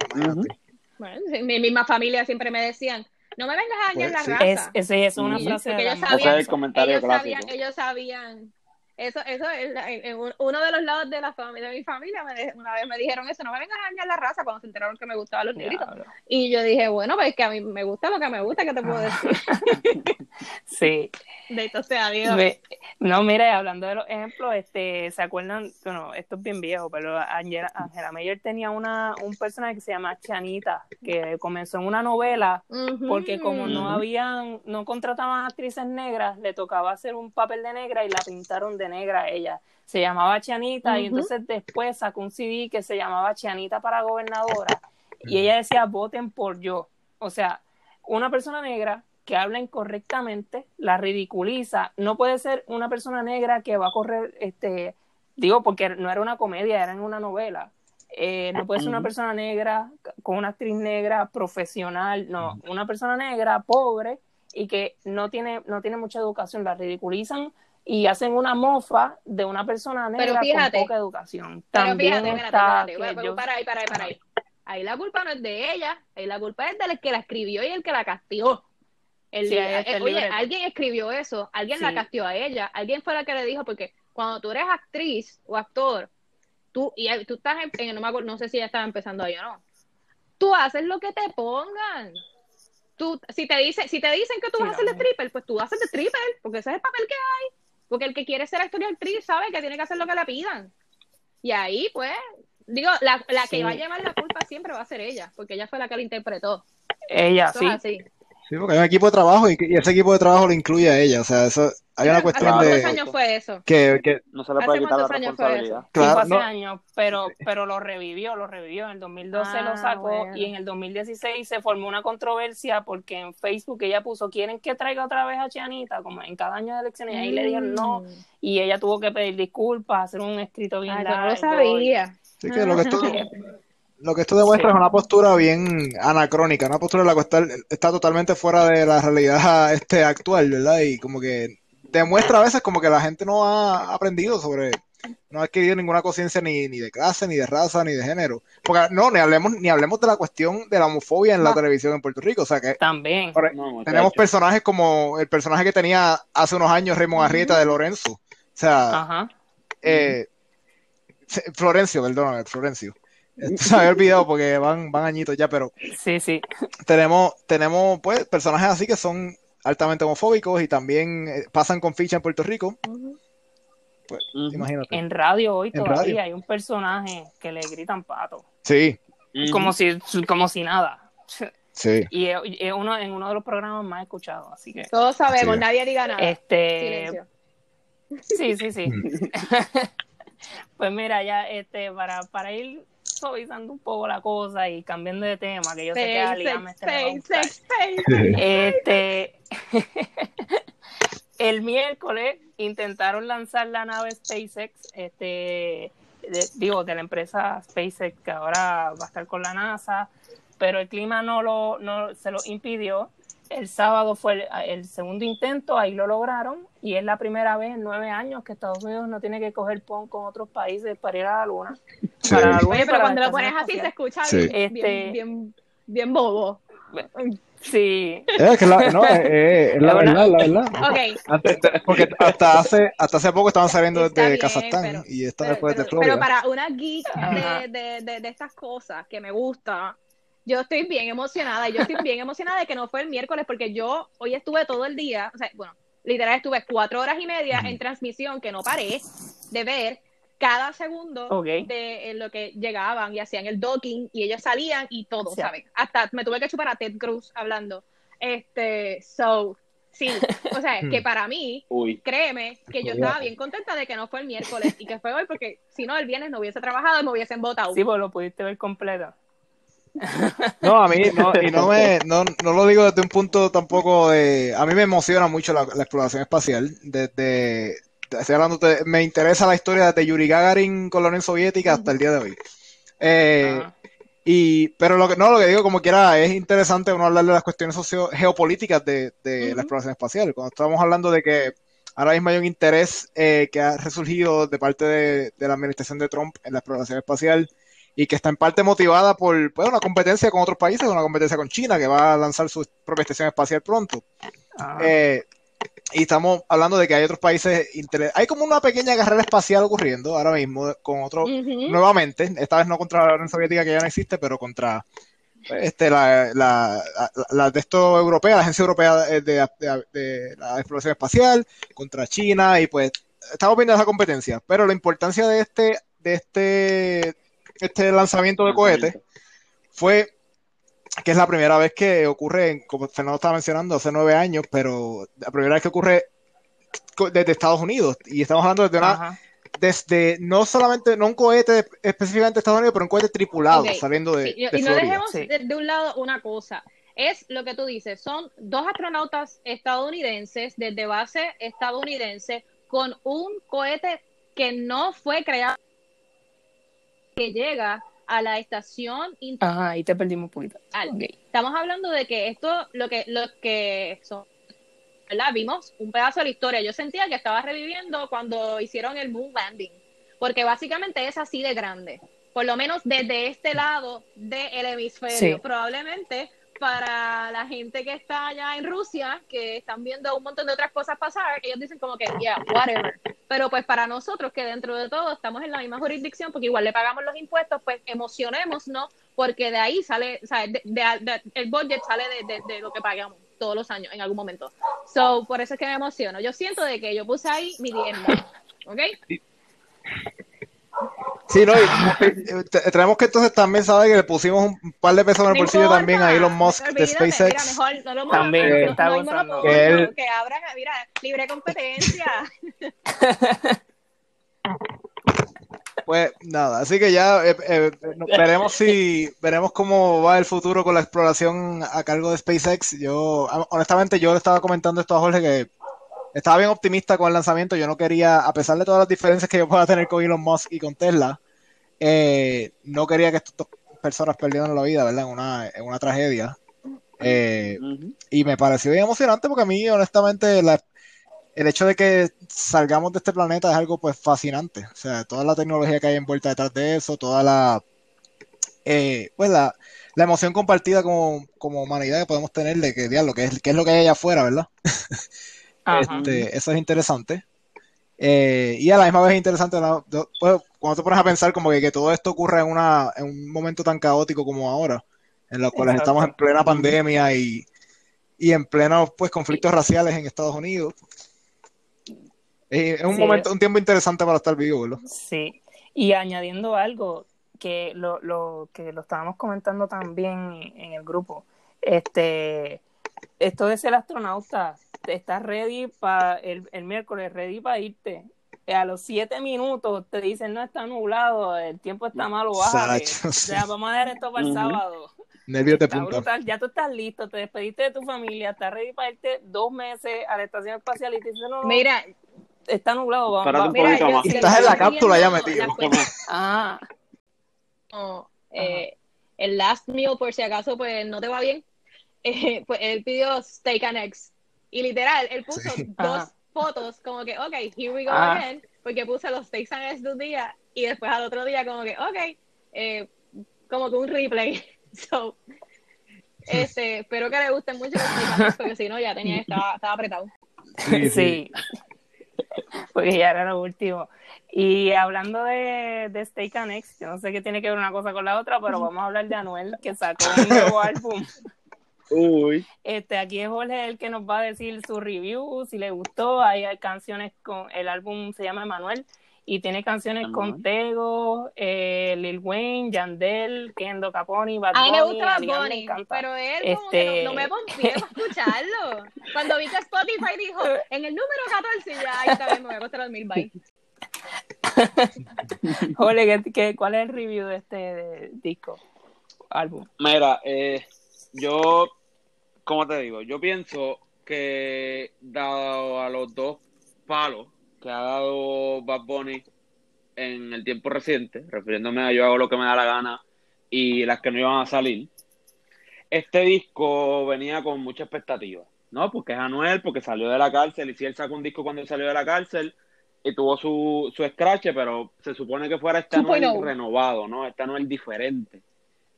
Bueno, sí, mi misma familia siempre me decían, no me vengas a dañar Pues, la sí. raza. Es, ese es una frase Porque de ellos sabían- el comentario ellos sabían, ellos sabían, eso, eso, en, en uno de los lados de la familia, de mi familia, me, una vez me dijeron eso, no me vengas a dañar la raza cuando se enteraron que me gustaban los negritos. Y yo dije, bueno, pues que a mí me gusta lo que me gusta, ¿qué te puedo decir? sí. De esto sea Dios. No, mire, hablando de los ejemplos, este, ¿se acuerdan? Bueno, esto es bien viejo, pero Angela, Angela Mayer tenía una, un personaje que se llama Chanita, que comenzó en una novela, porque como no habían, no contrataban actrices negras, le tocaba hacer un papel de negra y la pintaron de negra ella. Se llamaba Chianita y entonces después sacó un CD que se llamaba Chianita para gobernadora y ella decía voten por yo. O sea, una persona negra que habla incorrectamente la ridiculiza. No puede ser una persona negra que va a correr, este, digo, porque no era una comedia, era en una novela. Eh, no puede ser una persona negra con una actriz negra profesional, no, una persona negra pobre y que no tiene, no tiene mucha educación, la ridiculizan y hacen una mofa de una persona negra con poca educación. También está para ahí, para ahí, para ahí. Ahí la culpa no es de ella, ahí la culpa es del que la escribió y el que la castigó. El, eh, oye, alguien escribió eso, alguien la castigó a ella, alguien fue la que le dijo, porque cuando tú eres actriz o actor, tú, y tú estás en, no, me no sé si ya estaba empezando ahí o no, tú haces lo que te pongan si te dice, si te dicen que tú vas a hacer de stripper, pues tú haces de stripper, porque ese es el papel que hay. Porque el que quiere ser actor y actriz sabe que tiene que hacer lo que le pidan. Y ahí, pues, digo, la, la que va a llevar la culpa siempre va a ser ella, porque ella fue la que la interpretó. Ella, sí. Sí, porque hay un equipo de trabajo y, ese equipo de trabajo lo incluye a ella. O sea, eso, hay una cuestión ¿Hace de. cuántos años fue eso? Que, que no se le puede quitar la responsabilidad. Claro, hace años, pero, pero lo revivió, lo revivió. En el 2012 lo ah, sacó y en el 2016 se formó una controversia porque en Facebook ella puso: ¿Quieren que traiga otra vez a Chianita? Como en cada año de elecciones. Y ahí le dijeron no. Mm. Y ella tuvo que pedir disculpas, hacer un escrito bien largo. no lo sabía. Sí, que lo que esto, lo que esto demuestra es una postura bien anacrónica, una postura en la cual está, totalmente fuera de la realidad este, actual, ¿verdad? Y como que demuestra a veces como que la gente no ha aprendido sobre, no ha adquirido ninguna conciencia ni, ni de clase, ni de raza, ni de género. Porque no, ni hablemos, ni hablemos de la cuestión de la homofobia en la televisión en Puerto Rico. O sea que también tenemos personajes como el personaje que tenía hace unos años Raymond Arrieta de Lorenzo. O sea, eh, Florencio, perdóname, Florencio. Se había olvidado porque van, van añitos ya, pero sí, sí. Tenemos, tenemos pues personajes así que son altamente homofóbicos y también eh, pasan con ficha en Puerto Rico. Pues, imagínate. En radio hoy todavía hay un personaje que le gritan pato. Sí. Como si, como si nada. Sí. Y es uno en uno de los programas más escuchados, así que. Todos sabemos, nadie diga nada. Este. Sí, sí, sí. pues mira, ya este para, para ir suavizando un poco la cosa y cambiando de tema, que yo sé que Ali me está Este, el miércoles intentaron lanzar la nave SpaceX, este, digo, de la empresa SpaceX, que ahora va a estar con la NASA, pero el clima no lo, no se lo impidió el sábado fue el, segundo intento, ahí lo lograron y es la primera vez en nueve años que Estados Unidos no tiene que coger PON con otros países para ir a la luna. Oye, pero cuando lo pones así se escucha bien, este, bien, bien, bobo. Sí. Es que la, no, es, la verdad, la verdad. Okay. porque hasta hace, hasta hace poco estaban saliendo desde Kazajstán y está después de Florida. Pero para una geek de, de, de, de, estas cosas que me gusta, yo estoy bien emocionada, yo estoy bien emocionada de que no fue el miércoles porque yo hoy estuve todo el día, o sea, bueno, literal estuve cuatro horas y media en transmisión que no paré de ver cada segundo de lo que llegaban y hacían el docking y ellos salían y todo, ¿sabes? Hasta me tuve que chupar a Ted Cruz hablando. Este, so, sí, o sea, que para mí, créeme que yo estaba bien contenta de que no fue el miércoles y que fue hoy porque si no el viernes no hubiese trabajado y me hubiesen votado. Sí, pues lo pudiste ver completo. No, a mí, no, y no, me, no, no, lo digo desde un punto tampoco de... A mí me emociona mucho la, exploración espacial. Desde, estoy hablando me interesa la historia de Yuri Gagarin con la Unión Soviética hasta el día de hoy. Eh, y, pero lo que, no, lo que digo como quiera, es interesante uno hablar de las cuestiones socio geopolíticas de, de la exploración espacial. Cuando estamos hablando de que ahora mismo hay un interés eh, que ha resurgido de parte de, de la administración de Trump en la exploración espacial, y que está en parte motivada por pues, una competencia con otros países, una competencia con China, que va a lanzar su propia estación espacial pronto. Ah. Eh, y estamos hablando de que hay otros países, hay como una pequeña carrera espacial ocurriendo ahora mismo con otro, nuevamente, esta vez no contra la Unión Soviética que ya no existe, pero contra este, la, la, la, de esto europea, la Agencia Europea de, de, la Exploración Espacial, contra China, y pues estamos viendo esa competencia. Pero la importancia de este, de este, este lanzamiento de cohetes fue que es la primera vez que ocurre, como Fernando estaba mencionando, hace nueve años, pero la primera vez que ocurre desde Estados Unidos. Y estamos hablando desde una, desde no solamente, no un cohete específicamente de Estados Unidos, pero un cohete tripulado saliendo de, y, no dejemos de, un lado una cosa. Es lo que tú dices, son dos astronautas estadounidenses desde base estadounidense con un cohete que no fue creado, que llega a la estación Ajá, ahí te perdimos un poquito. Estamos hablando de que esto, lo que, lo que son, ¿verdad? Vimos un pedazo de la historia. Yo sentía que estaba reviviendo cuando hicieron el moon landing, porque básicamente es así de grande. Por lo menos desde este lado del hemisferio. Probablemente para la gente que está allá en Rusia, que están viendo un montón de otras cosas pasar, ellos dicen como que, yeah, whatever. Pero pues para nosotros, que dentro de todo estamos en la misma jurisdicción, porque igual le pagamos los impuestos, pues emocionémonos, ¿no? Porque de ahí sale, o sea, el budget sale de, lo que pagamos todos los años en algún momento. So, por eso es que me emociono. Yo siento de que yo puse ahí mi tienda, ¿ok? Sí, no, y, tenemos que entonces también saber que le pusimos un par de pesos en el bolsillo también a Elon Musk de SpaceX. también que está que, que abran, mira, libre competencia. Pues nada, así que ya eh, eh, veremos si veremos cómo va el futuro con la exploración a cargo de SpaceX. Yo honestamente yo le estaba comentando esto a Jorge que estaba bien optimista con el lanzamiento. Yo no quería, a pesar de todas las diferencias que yo pueda tener con Elon Musk y con Tesla, eh, no quería que estas dos personas perdieran la vida, ¿verdad? En una, en una tragedia. Eh, y me pareció bien emocionante porque a mí, honestamente, el hecho de que salgamos de este planeta es algo pues fascinante. O sea, toda la tecnología que hay envuelta detrás de eso, toda la, eh, pues la, la emoción compartida como, como, humanidad que podemos tener de que, diablo, que es, que es lo que hay allá afuera, ¿verdad? Este, eso es interesante. Eh, y a la misma vez es interesante pues, cuando te pones a pensar como que, que, todo esto ocurre en, una, en un momento tan caótico como ahora, en los cuales estamos en plena pandemia y, y en plenos pues, conflictos raciales en Estados Unidos. Es un momento, un tiempo interesante para estar vivo, ¿verdad? Sí, y añadiendo algo que lo, lo, que lo estábamos comentando también en el grupo, este, esto de ser astronauta estás ready para el, el, miércoles, ready para irte. A los siete minutos te dicen, no está nublado, el tiempo está malo, bájale. O sea, vamos a dejar esto para el sábado. Nervios de punta. Ya tú estás listo, te despediste de tu familia, estás ready para irte dos meses a la estación espacial y te dicen, no, no, Mira, está nublado, vamos. Mira, estás en la cápsula ya metido. Ah. eh, el last meal, por si acaso, pues no te va bien. Eh, pues él pidió steak and eggs y literal, él puso dos fotos como que, ok, here we go ah. again, porque puse los steaks and eggs de un día y después al otro día como que, ok, eh, como que un replay. So, este, espero que le gusten mucho los steaks porque si no ya tenía, estaba, estaba apretado. Sí, porque ya era lo último. Y hablando de, de Steak and Eggs, yo no sé qué tiene que ver una cosa con la otra, pero vamos a hablar de Anuel, que sacó un nuevo álbum. Uy. Este, aquí es Jorge el que nos va a decir su review, si le gustó. Hay, canciones con. El álbum se llama Emanuel y tiene canciones con Tego, eh, Lil Wayne, Yandel, Kendo Caponi, Bad Bunny. A mí me gusta Bad Bunny, pero él como que no, no me confié para escucharlo. Cuando vi que Spotify dijo, en el número 14, ya ahí está bien, me voy a costar los mil bytes. Jorge, ¿qué, cuál es el review de este disco, álbum? Mira, eh, yo como te digo, yo pienso que dado a los dos palos que ha dado Bad Bunny en el tiempo reciente, refiriéndome a yo hago lo que me da la gana y las que no iban a salir, este disco venía con mucha expectativa, ¿no? Porque es Anuel, porque salió de la cárcel y si él sacó un disco cuando salió de la cárcel y tuvo su, su scratch, pero se supone que fuera este Anuel renovado, ¿no? Este Anuel diferente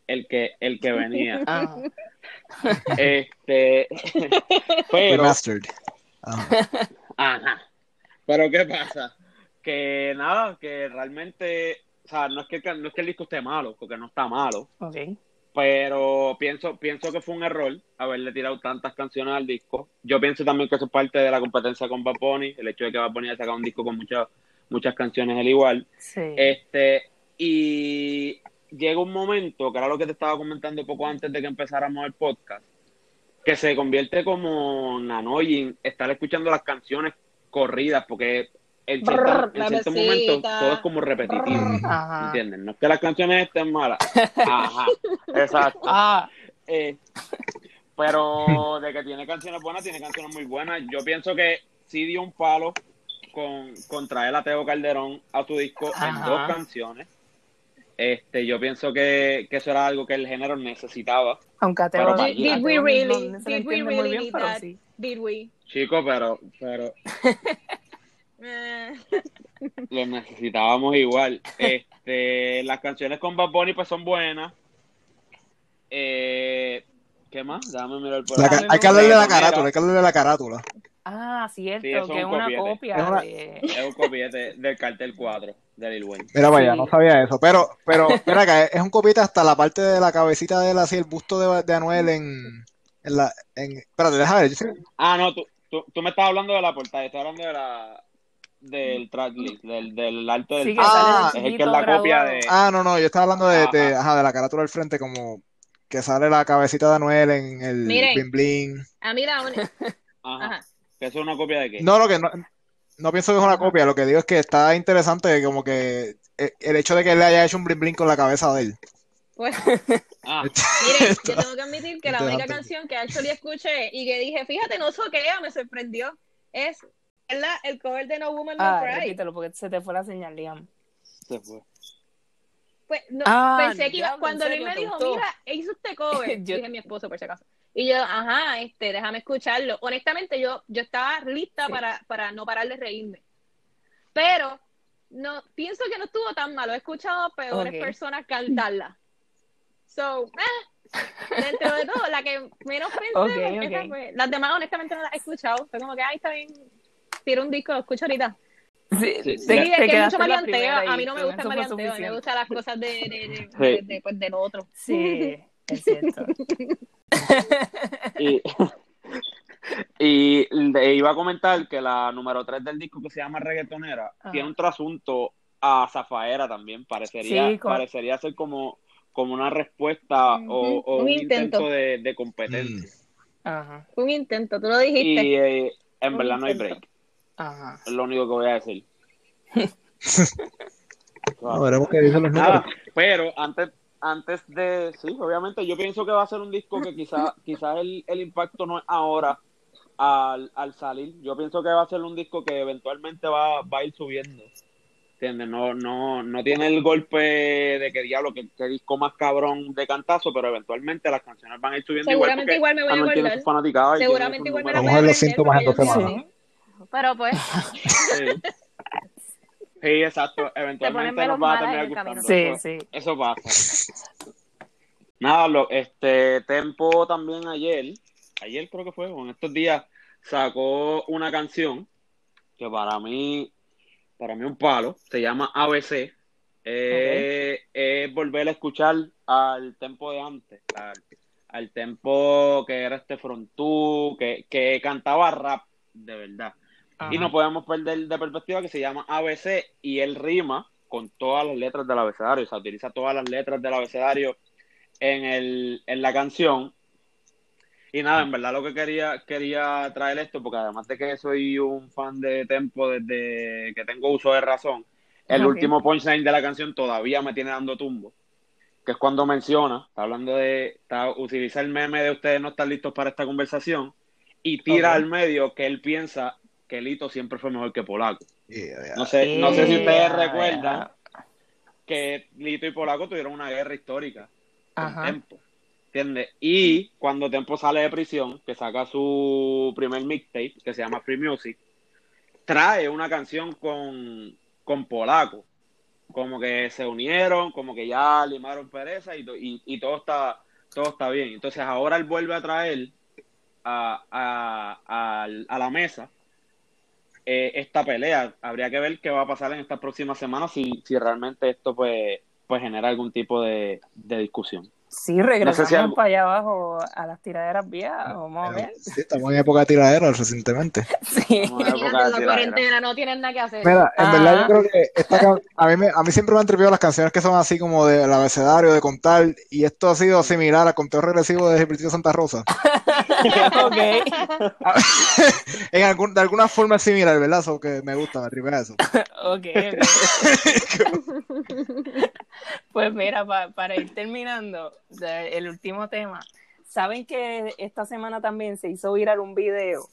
el que, el que venía. Ah. Este, pero, Ajá. Pero ¿qué pasa? Que nada, que realmente, o sea, no es que, no es que el disco esté malo, porque no está malo. Ok. Pero pienso, pienso que fue un error haberle tirado tantas canciones al disco. Yo pienso también que eso es parte de la competencia con Bad Bunny, el hecho de que Bad Bunny haya sacado un disco con muchas muchas canciones al igual. Sí. Este, y llega un momento, que era lo que te estaba comentando poco antes de que empezáramos el podcast, que se convierte como annoying estar escuchando las canciones corridas, porque en, Brr, en cierto la momento todo es como repetitivo. Ajá. ¿Entiendes? No es que las canciones estén malas. Ajá, exacto. Ah, Eh, pero de que tiene canciones buenas, tiene canciones muy buenas. Yo pienso que sí dio un palo con, con traer a Teo Calderón a su disco en dos canciones. Este, yo pienso que, que eso era algo que el género necesitaba. aunque a Teo, Pero Did, did we really? no Did we really bien, need pero that? sí. Did we? Chico, pero, pero lo necesitábamos igual. Este, las canciones con Bad Bunny pues son buenas. Eh, ¿Qué más? Déjame mirar por hay que hablarle la carátula, hay que hablarle de la carátula. Ah, cierto, Sí, que es un una copiete. copia Es una- de... Es un copiete del cartel 4 de Lil Wayne. Mira para allá, Sí. no sabía eso. Pero, pero, mira acá, es un copete hasta la parte de la cabecita de él, así el busto de, de Anuel en, en la, en, espérate, déjame ver. yo sé- Ah, no, tú, tú, tú me estás hablando de la portada, estoy hablando de la del tracklist, del, del alto del Sí, que Ah, sale es el que es la copia de... Ah, no, no, yo estaba hablando de, de, Ajá. ajá, de la carátula del frente, como que sale la cabecita de Anuel en el Miren. bling bling. ah, mira, un- Ajá. ajá. ¿Que ¿Eso es una copia de qué? No, lo que no, no pienso que es una copia, lo que digo es que está interesante como que eh, el hecho de que él le haya hecho un bling bling con la cabeza de él. Pues, Ah, miren, yo tengo que admitir que la única canción que actually escuché y que dije, fíjate, no soquea, me sorprendió, es la- el cover de No Woman No Ah, Cry. repítelo porque se te fue la señal, Liam. se fue. Pues, no, Ah, pensé que iba, cuando ¿en Luis me ¿Te dijo, mira, hizo este cover, Yo- dije mi esposo por si acaso. Y yo, ajá, este, déjame escucharlo. Honestamente, yo, yo estaba lista Sí. para, para no parar de reírme. Pero no, pienso que no estuvo tan malo. He escuchado a peores personas cantarla. So, eh, dentro de todo, la que menos pensé, Ok, pues, fue. Las demás, honestamente, no las he escuchado. Fue como que, ay, está bien, tiro un disco, lo escucho ahorita. Sí, Sí, Sí, te es que hay quedaste mucho maleanteo. A mí no me gusta el maleanteo. A mí me gustan las cosas de, de, de, Sí. de- de- pues, del otro. Sí, es cierto. Y, y le iba a comentar que la número 3 del disco que se llama Reggaetonera Ajá. tiene un trasunto a Zafaera también. Parecería, Sí, con- parecería ser como, como una respuesta o, Ujú, o un un intento. intento de, de competencia. Ajá, Un intento, tú lo dijiste. Y eh, en Un verdad no hay intento. break. ajá. Es lo único que voy a decir. No, veremos qué dicen los Nada, números. pero antes, antes de, sí, obviamente yo pienso que va a ser un disco que quizás quizás el, el impacto no es ahora al, al salir. Yo pienso que va a ser un disco que eventualmente va, va a ir subiendo. ¿Entiendes? No, no, no tiene el golpe de que diablo, que, que disco más cabrón de cantazo, pero eventualmente las canciones van a ir subiendo Seguramente igual. igual me voy a acordar. Seguramente igual me voy a Vamos a ver los síntomas en porque dos yo semanas. sí. Pero pues, Sí. Sí, exacto. Eventualmente nos va a terminar gustando. Sí, Eso- sí. Eso pasa. Nada, lo, este Tempo también ayer, ayer creo que fue, o en estos días, sacó una canción que para mí, para mí un palo, se llama ABC. Eh, Es volver a escuchar al tempo de antes, al, al tempo que era este frontú, que, que cantaba rap de verdad. Y no podemos perder de perspectiva que se llama ABC y él rima con todas las letras del abecedario, o sea, utiliza todas las letras del abecedario en, el, en la canción. Y nada, en verdad lo que quería, quería traer esto, porque además de que soy un fan de Tempo desde que tengo uso de razón, el Ok. último punchline de la canción todavía me tiene dando tumbo, que es cuando menciona, está hablando de, está, utiliza el meme de ustedes no están listos para esta conversación, y tira al medio que él piensa que Lito siempre fue mejor que Polaco. Yeah, yeah. No sé, no sé si ustedes Yeah, recuerdan que Lito y Polaco tuvieron una guerra histórica con Ajá. Tempo. ¿Entiendes? Y cuando Tempo sale de prisión, que saca su primer mixtape, que se llama Free Music, trae una canción con, con Polaco. Como que se unieron, como que ya limaron pereza y, to- y, y todo está todo está bien. Entonces ahora él vuelve a traer a, a, a, la mesa eh, esta pelea. Habría que ver qué va a pasar en estas próximas semanas si, si realmente esto pues, pues genera algún tipo de, de discusión. Sí, regresamos para allá abajo a las tiraderas viejas, vamos a ver. Sí, estamos en época de tiraderas recientemente. Sí. la cuarentena no tienen nada que hacer. Mira, en verdad yo creo que esta, a, mí me, a mí siempre me han atrevido las canciones que son así como del abecedario, de contar, y esto ha sido similar a conteo regresivo de Gilberto Santa Rosa. ok. en algún, de alguna forma es similar, ¿verdad? Eso que me gusta, me atreve eso. ok. pues mira, para ir terminando, el último tema. Saben que esta semana también se hizo viral un video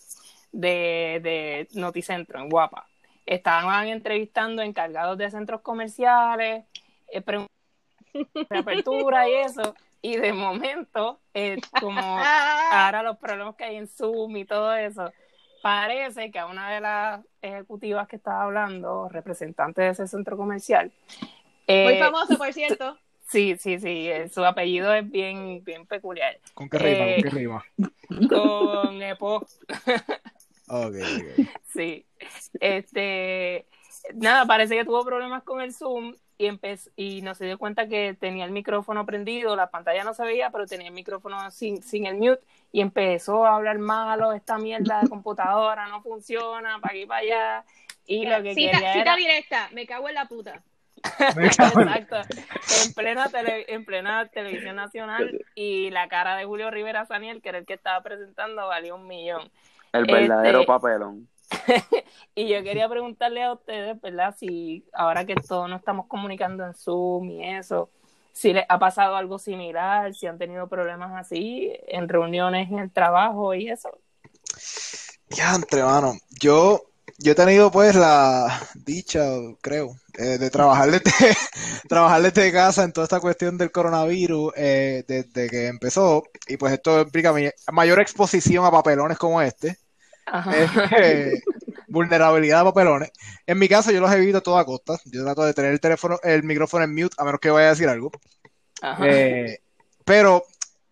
de, de Noticentro en Guapa. Estaban entrevistando encargados de centros comerciales, eh, de apertura y eso. Y de momento, eh, como ahora los problemas que hay en Zoom y todo eso, parece que a una de las ejecutivas que estaba hablando, representante de ese centro comercial. Muy eh, famoso, por cierto. Sí, sí, sí, eh, su apellido es bien, bien peculiar. ¿Con qué rima? ¿Con qué rima? Con Epo. ok, Sí. Este, nada, parece que tuvo problemas con el Zoom y empezó, y no se dio cuenta que tenía el micrófono prendido, la pantalla no se veía, pero tenía el micrófono sin, sin el mute y empezó a hablar malo, esta mierda de computadora no funciona, para aquí para allá. Y lo que cita, quería cita directa, me cago en la puta. Exacto. En plena, en plena televisión nacional y la cara de Julio Rivera Saniel, que era el que estaba presentando, valió un millón. El verdadero este, papelón. y yo quería preguntarle a ustedes, ¿verdad? Si ahora que todos nos estamos comunicando en Zoom y eso, si les ha pasado algo similar, si han tenido problemas así en reuniones en el trabajo y eso. Ya, entre mano, yo yo he tenido pues la dicha, creo, eh, de trabajar desde, trabajar desde casa en toda esta cuestión del coronavirus eh, desde que empezó. Y pues esto implica mayor exposición a papelones como este. Eh, vulnerabilidad a papelones. En mi caso yo los evito a toda costa. Yo trato de tener el teléfono, el micrófono en mute, a menos que vaya a decir algo. pero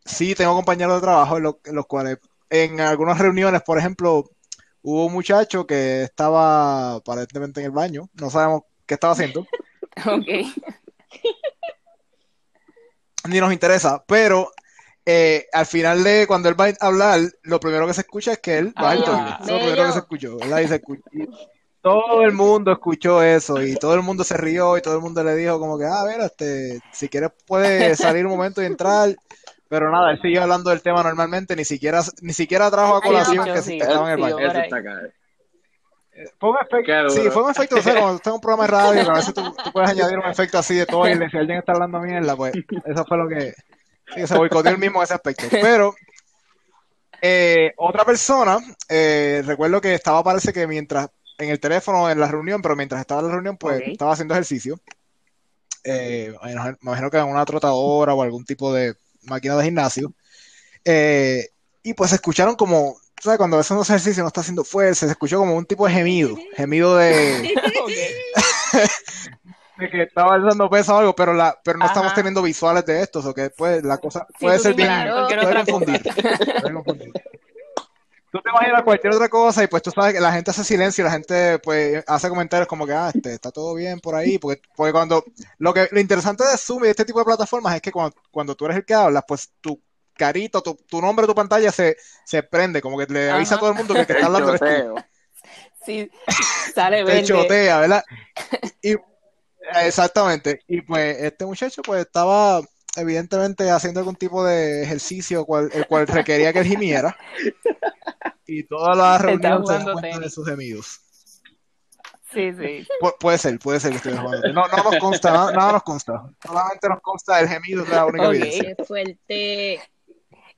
sí tengo compañeros de trabajo en los cuales en algunas reuniones, por ejemplo, hubo un muchacho que estaba aparentemente en el baño, no sabemos qué estaba haciendo. ok. Ni nos interesa, pero eh, al final de cuando él va a hablar, lo primero que se escucha es que él va al toilet. Eso es lo primero que se escuchó, todo el mundo escuchó eso y todo el mundo se rió y todo el mundo le dijo como que, ah, a ver, este, si quieres puede salir un momento y entrar. Pero nada, él siguió hablando del tema normalmente, ni siquiera, ni siquiera trajo a colación que sí, estaba en el baño. Fue un efecto, sí, fue un efecto, o sea, cuando estás en un programa de radio, a veces tú, puedes añadir un efecto así de todo y si alguien está hablando mierda, pues eso fue lo que, se boicoteó el mismo ese aspecto. Pero eh, otra persona, eh, recuerdo que estaba, parece que mientras, en el teléfono en la reunión, pero mientras estaba en la reunión, pues estaba haciendo ejercicio. Eh, me imagino que en una trotadora o algún tipo de máquina de gimnasio. Y pues escucharon como, ¿sabes? Cuando haces un ejercicio no está haciendo fuerza, se escuchó como un tipo de gemido, gemido de, de que estaba alzando peso o algo, pero la, pero no estamos teniendo visuales de estos, o que pues la cosa puede ser bien, puede confundir, Tú te imaginas cualquier otra cosa y pues tú sabes que la gente hace silencio y la gente pues hace comentarios como que ah, este, está todo bien por ahí, porque, porque cuando lo que lo interesante de Zoom y de este tipo de plataformas es que cuando, cuando tú eres el que hablas, pues tu carito, tu, tu nombre, tu pantalla se, se prende, como que le avisa a todo el mundo que que está hablando. Sí, sale verde. Te chotea, ¿verdad? Y, exactamente. Y pues este muchacho pues estaba evidentemente haciendo algún tipo de ejercicio cual, el cual requería que él gimiera. Y todas las reuniones se cuenta de sus gemidos. Sí, sí. puede ser, puede ser que esté jugando. No, no nos consta, nada, nos consta. Solamente nos consta el gemido de la única okay. evidencia. Qué fuerte.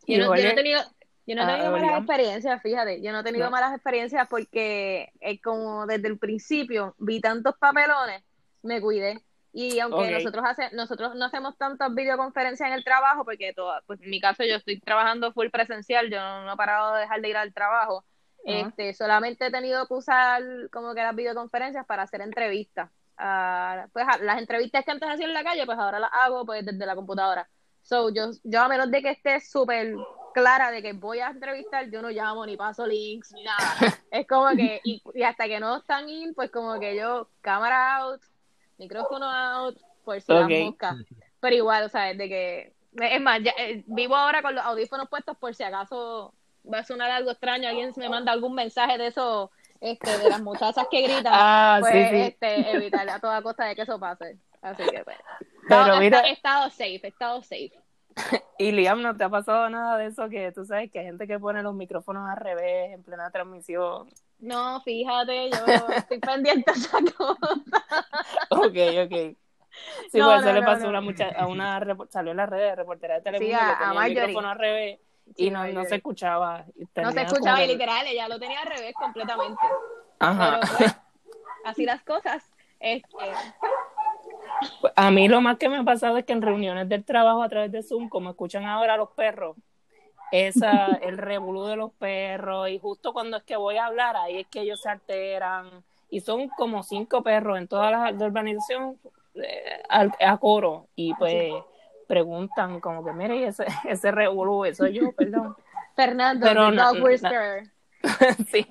Yo no, yo no he tenido, yo no he tenido malas experiencias, fíjate, yo no he tenido malas experiencias porque eh, como desde el principio vi tantos papelones, me cuidé. Y aunque nosotros hace, nosotros no hacemos tantas videoconferencias en el trabajo, porque todo, pues en mi caso yo estoy trabajando full presencial, yo no, he parado de dejar de ir al trabajo. Este, solamente he tenido que usar como que las videoconferencias para hacer entrevistas. Uh, pues las entrevistas que antes hacía en la calle, pues ahora las hago pues desde la computadora. So, yo, yo a menos de que esté súper clara de que voy a entrevistar, yo no llamo ni paso links ni nada. Es como que, y, hasta que no están in, pues como que yo, cámara out, micrófono out, por si las moscas. Pero igual, o sea, de que, es más, ya, eh, vivo ahora con los audífonos puestos por si acaso va a sonar algo extraño, alguien me manda algún mensaje de eso, este, de las muchachas que gritan, Ah, pues sí, sí. este, evitar a toda costa de que eso pase. Así que, pues, Pero estado- mira- he estado safe, he estado safe. Y Liam, ¿no te ha pasado nada de eso que tú sabes que hay gente que pone los micrófonos al revés en plena transmisión? No, fíjate, yo estoy pendiente a esa cosa. Ok, ok. Sí, No, pues eso no, le pasó no. a una a una salió en las redes reportera de Telemundo Sí, que tenía el micrófono al revés y no, no se escuchaba. y No se escuchaba y literal, ella lo tenía al revés completamente. Ajá. Pero pues, así las cosas. Este, Pues, A mí lo más que me ha pasado es que en reuniones del trabajo a través de Zoom, como escuchan ahora los perros, esa, el revolú de los perros, y justo cuando es que voy a hablar, ahí es que ellos se alteran, y son como cinco perros en toda la, la urbanización eh, al- a coro, y pues preguntan como que, mire, ese, ese revolú, eso yo, perdón. Fernando, Pero no- dog whisperer. sí,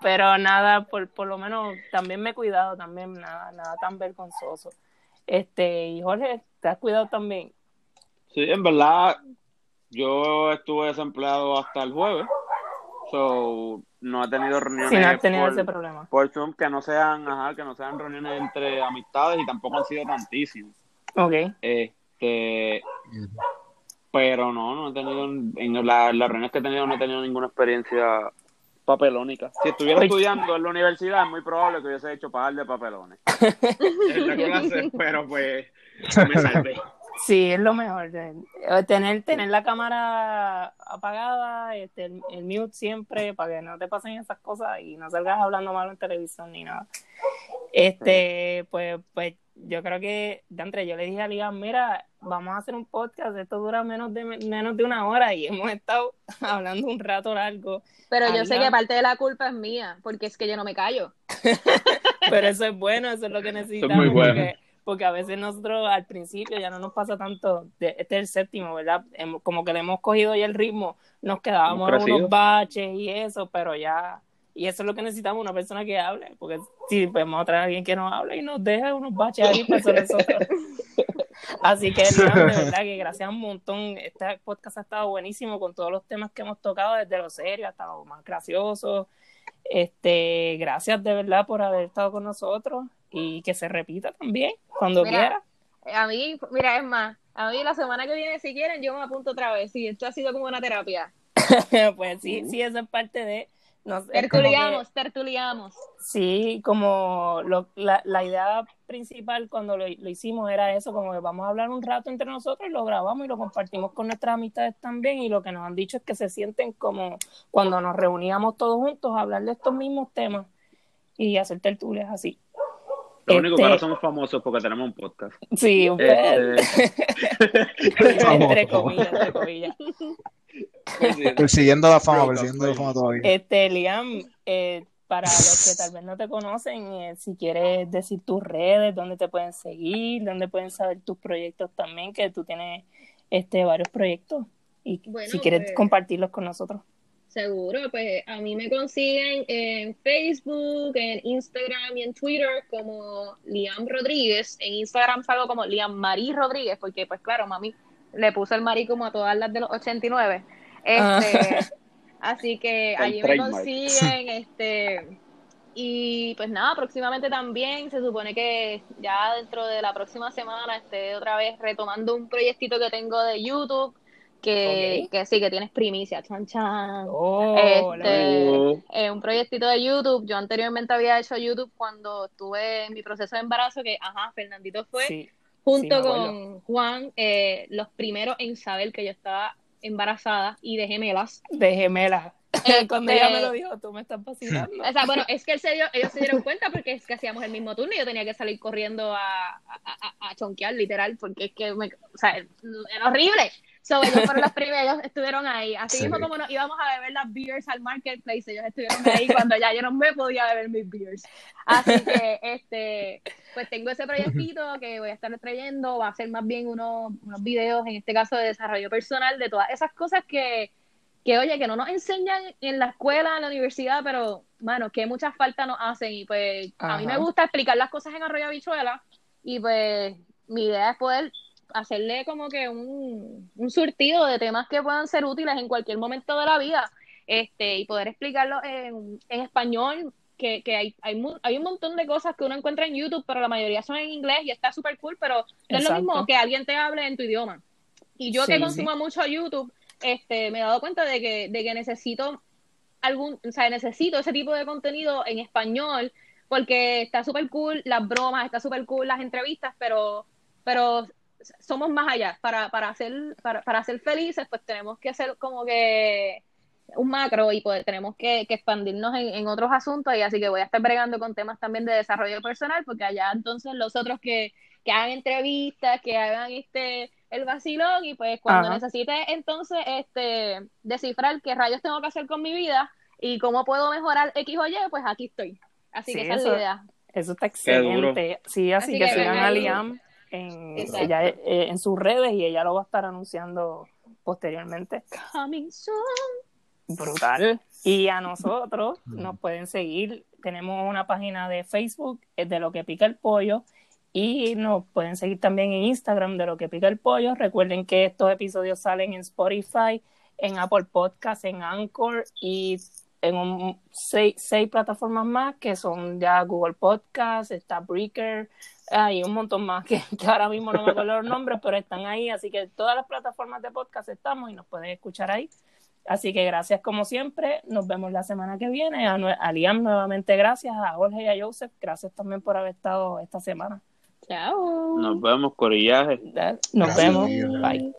pero nada, por, por lo menos también me he cuidado, también nada, nada tan vergonzoso. Este, y Jorge, ¿te has cuidado también? Sí, en verdad, yo estuve desempleado hasta el jueves. So, no he tenido reuniones Si no has tenido por, ese problema. por Zoom que no sean, ajá, que no sean reuniones entre amistades y tampoco han sido tantísimas. Ok. Este, pero no, no he tenido, en la- las reuniones que he tenido no he tenido ninguna experiencia papelónica. Si estuviera Oye. estudiando en la universidad es muy probable que hubiese hecho pagar de papelones en la clase, pero pues me salvé. Sí, es lo mejor. eh, Tener, tener la cámara apagada, este, el, el mute siempre, para que no te pasen esas cosas y no salgas hablando malo en televisión ni nada. Este, pues, pues yo creo que, de entre yo le dije a Liam, mira, vamos a hacer un podcast, esto dura menos de, menos de una hora y hemos estado hablando un rato largo, Pero yo sé que parte de la culpa es mía, porque es que yo no me callo. pero eso es bueno, eso es lo que necesitamos. muy bueno. Porque, porque a veces nosotros al principio ya no nos pasa tanto, de, este es el séptimo, ¿verdad? Como que le hemos cogido ya el ritmo, nos quedábamos en unos baches y eso, pero ya, y eso es lo que necesitamos, una persona que hable, porque si podemos traer a alguien que nos hable y nos deje unos baches ahí, pues eso nosotros. Así que, de verdad que gracias un montón. Este podcast ha estado buenísimo con todos los temas que hemos tocado, desde lo serio hasta lo más gracioso. Este, gracias de verdad por haber estado con nosotros y que se repita también cuando Mira, A mí, mira, es más, a mí la semana que viene, si quieren, yo me apunto otra vez. Sí, esto ha sido como una terapia. quiera. pues sí, sí, eso es parte de. No sé, como que- Tertuliamos, tertuliamos. Sí, como lo- la, la idea principal cuando lo, lo hicimos era eso, como que vamos a hablar un rato entre nosotros y lo grabamos y lo compartimos con nuestras amistades también y lo que nos han dicho es que se sienten como cuando nos reuníamos todos juntos a hablar de estos mismos temas y hacer tertulias así. Lo único que Este- ahora somos famosos porque tenemos un podcast. Sí, pues, Este, entre comillas, entre comillas. Persiguiendo la fama, persiguiendo la fama todavía. Este, Liam, eh, para los que tal vez no te conocen, eh, si quieres decir tus redes, dónde te pueden seguir, dónde pueden saber tus proyectos también, que tú tienes este varios proyectos y Bueno, si quieres pues- compartirlos con nosotros. Seguro, pues a mí me consiguen en Facebook, en Instagram y en Twitter como Liam Rodríguez. En Instagram salgo como Liam Marí Rodríguez, porque pues claro, mami le puso el Marí como a todas las de los 89. Este, así que El allí me consiguen, este, y pues nada, próximamente también se supone que ya dentro de la próxima semana esté otra vez retomando un proyectito que tengo de YouTube. Que, que sí, que tienes primicia, chan chan. Oh, Este, eh, un proyectito de YouTube. Yo anteriormente había hecho YouTube cuando estuve en mi proceso de embarazo, que, ajá, Fernandito fue sí. junto sí, me acuerdo. con Juan, eh, los primeros en saber que yo estaba embarazada y de gemelas. de gemelas. Cuando Este, ella me lo dijo, tú me estás vacilando. O sea, bueno, es que él se dio, ellos se dieron cuenta porque es que hacíamos el mismo turno y yo tenía que salir corriendo a, a, a- a chonquear, literal, porque es que me, o sea, era horrible. So, ellos fueron los primeros, ellos estuvieron ahí. Así mismo como nos íbamos a beber las beers al marketplace, ellos estuvieron ahí cuando ya yo no me podía beber mis beers. Así que, este, pues tengo ese proyectito que voy a estar trayendo, va a ser más bien unos, unos videos, en este caso de desarrollo personal, de todas esas cosas que, que, oye, que no nos enseñan en la escuela, en la universidad, pero, bueno, que muchas falta nos hacen. Y pues, a mí me gusta explicar las cosas en Arroyo Bichuela y pues mi idea es poder hacerle como que un, un surtido de temas que puedan ser útiles en cualquier momento de la vida este y poder explicarlo en, en español que, que hay, hay, hay, un montón de cosas que uno encuentra en YouTube, pero la mayoría son en inglés y está súper cool, pero no es lo mismo que alguien te hable en tu idioma. Y yo que consumo mucho YouTube, este, me he dado cuenta de que, de que necesito algún, o sea, necesito ese tipo de contenido en español, porque está súper cool las bromas, está súper cool las entrevistas, pero, pero somos más allá. Para, para, ser, para, para ser felices, pues tenemos que hacer como que un macro y pues tenemos que, expandirnos en, otros asuntos y así que voy a estar bregando con temas también de desarrollo personal porque allá entonces los otros que, que hagan entrevistas, que hagan este el vacilón y pues cuando necesite entonces este descifrar qué rayos tengo que hacer con mi vida y cómo puedo mejorar X o Y, pues aquí estoy. Así que esa es la idea. Eso está excelente. Sí, así, que, sigan a Liam en, ella, eh, en sus redes y ella lo va a estar anunciando posteriormente. Coming soon. Brutal. Y a nosotros nos pueden seguir. Tenemos una página de Facebook de lo que pica el pollo y nos pueden seguir también en Instagram de lo que pica el pollo. Recuerden que estos episodios salen en Spotify, en Apple Podcasts, en Anchor y en un, seis, seis, plataformas más que son ya Google Podcasts, está Breaker, hay un montón más que, ahora mismo no me acuerdo los nombres, pero están ahí, así que todas las plataformas de podcast estamos y nos pueden escuchar ahí. Así que gracias como siempre, nos vemos la semana que viene. A, Liam nuevamente gracias, a Jorge y a Joseph, gracias también por haber estado esta semana. Chao. Nos vemos, Corillaje. Nos vemos. Bye.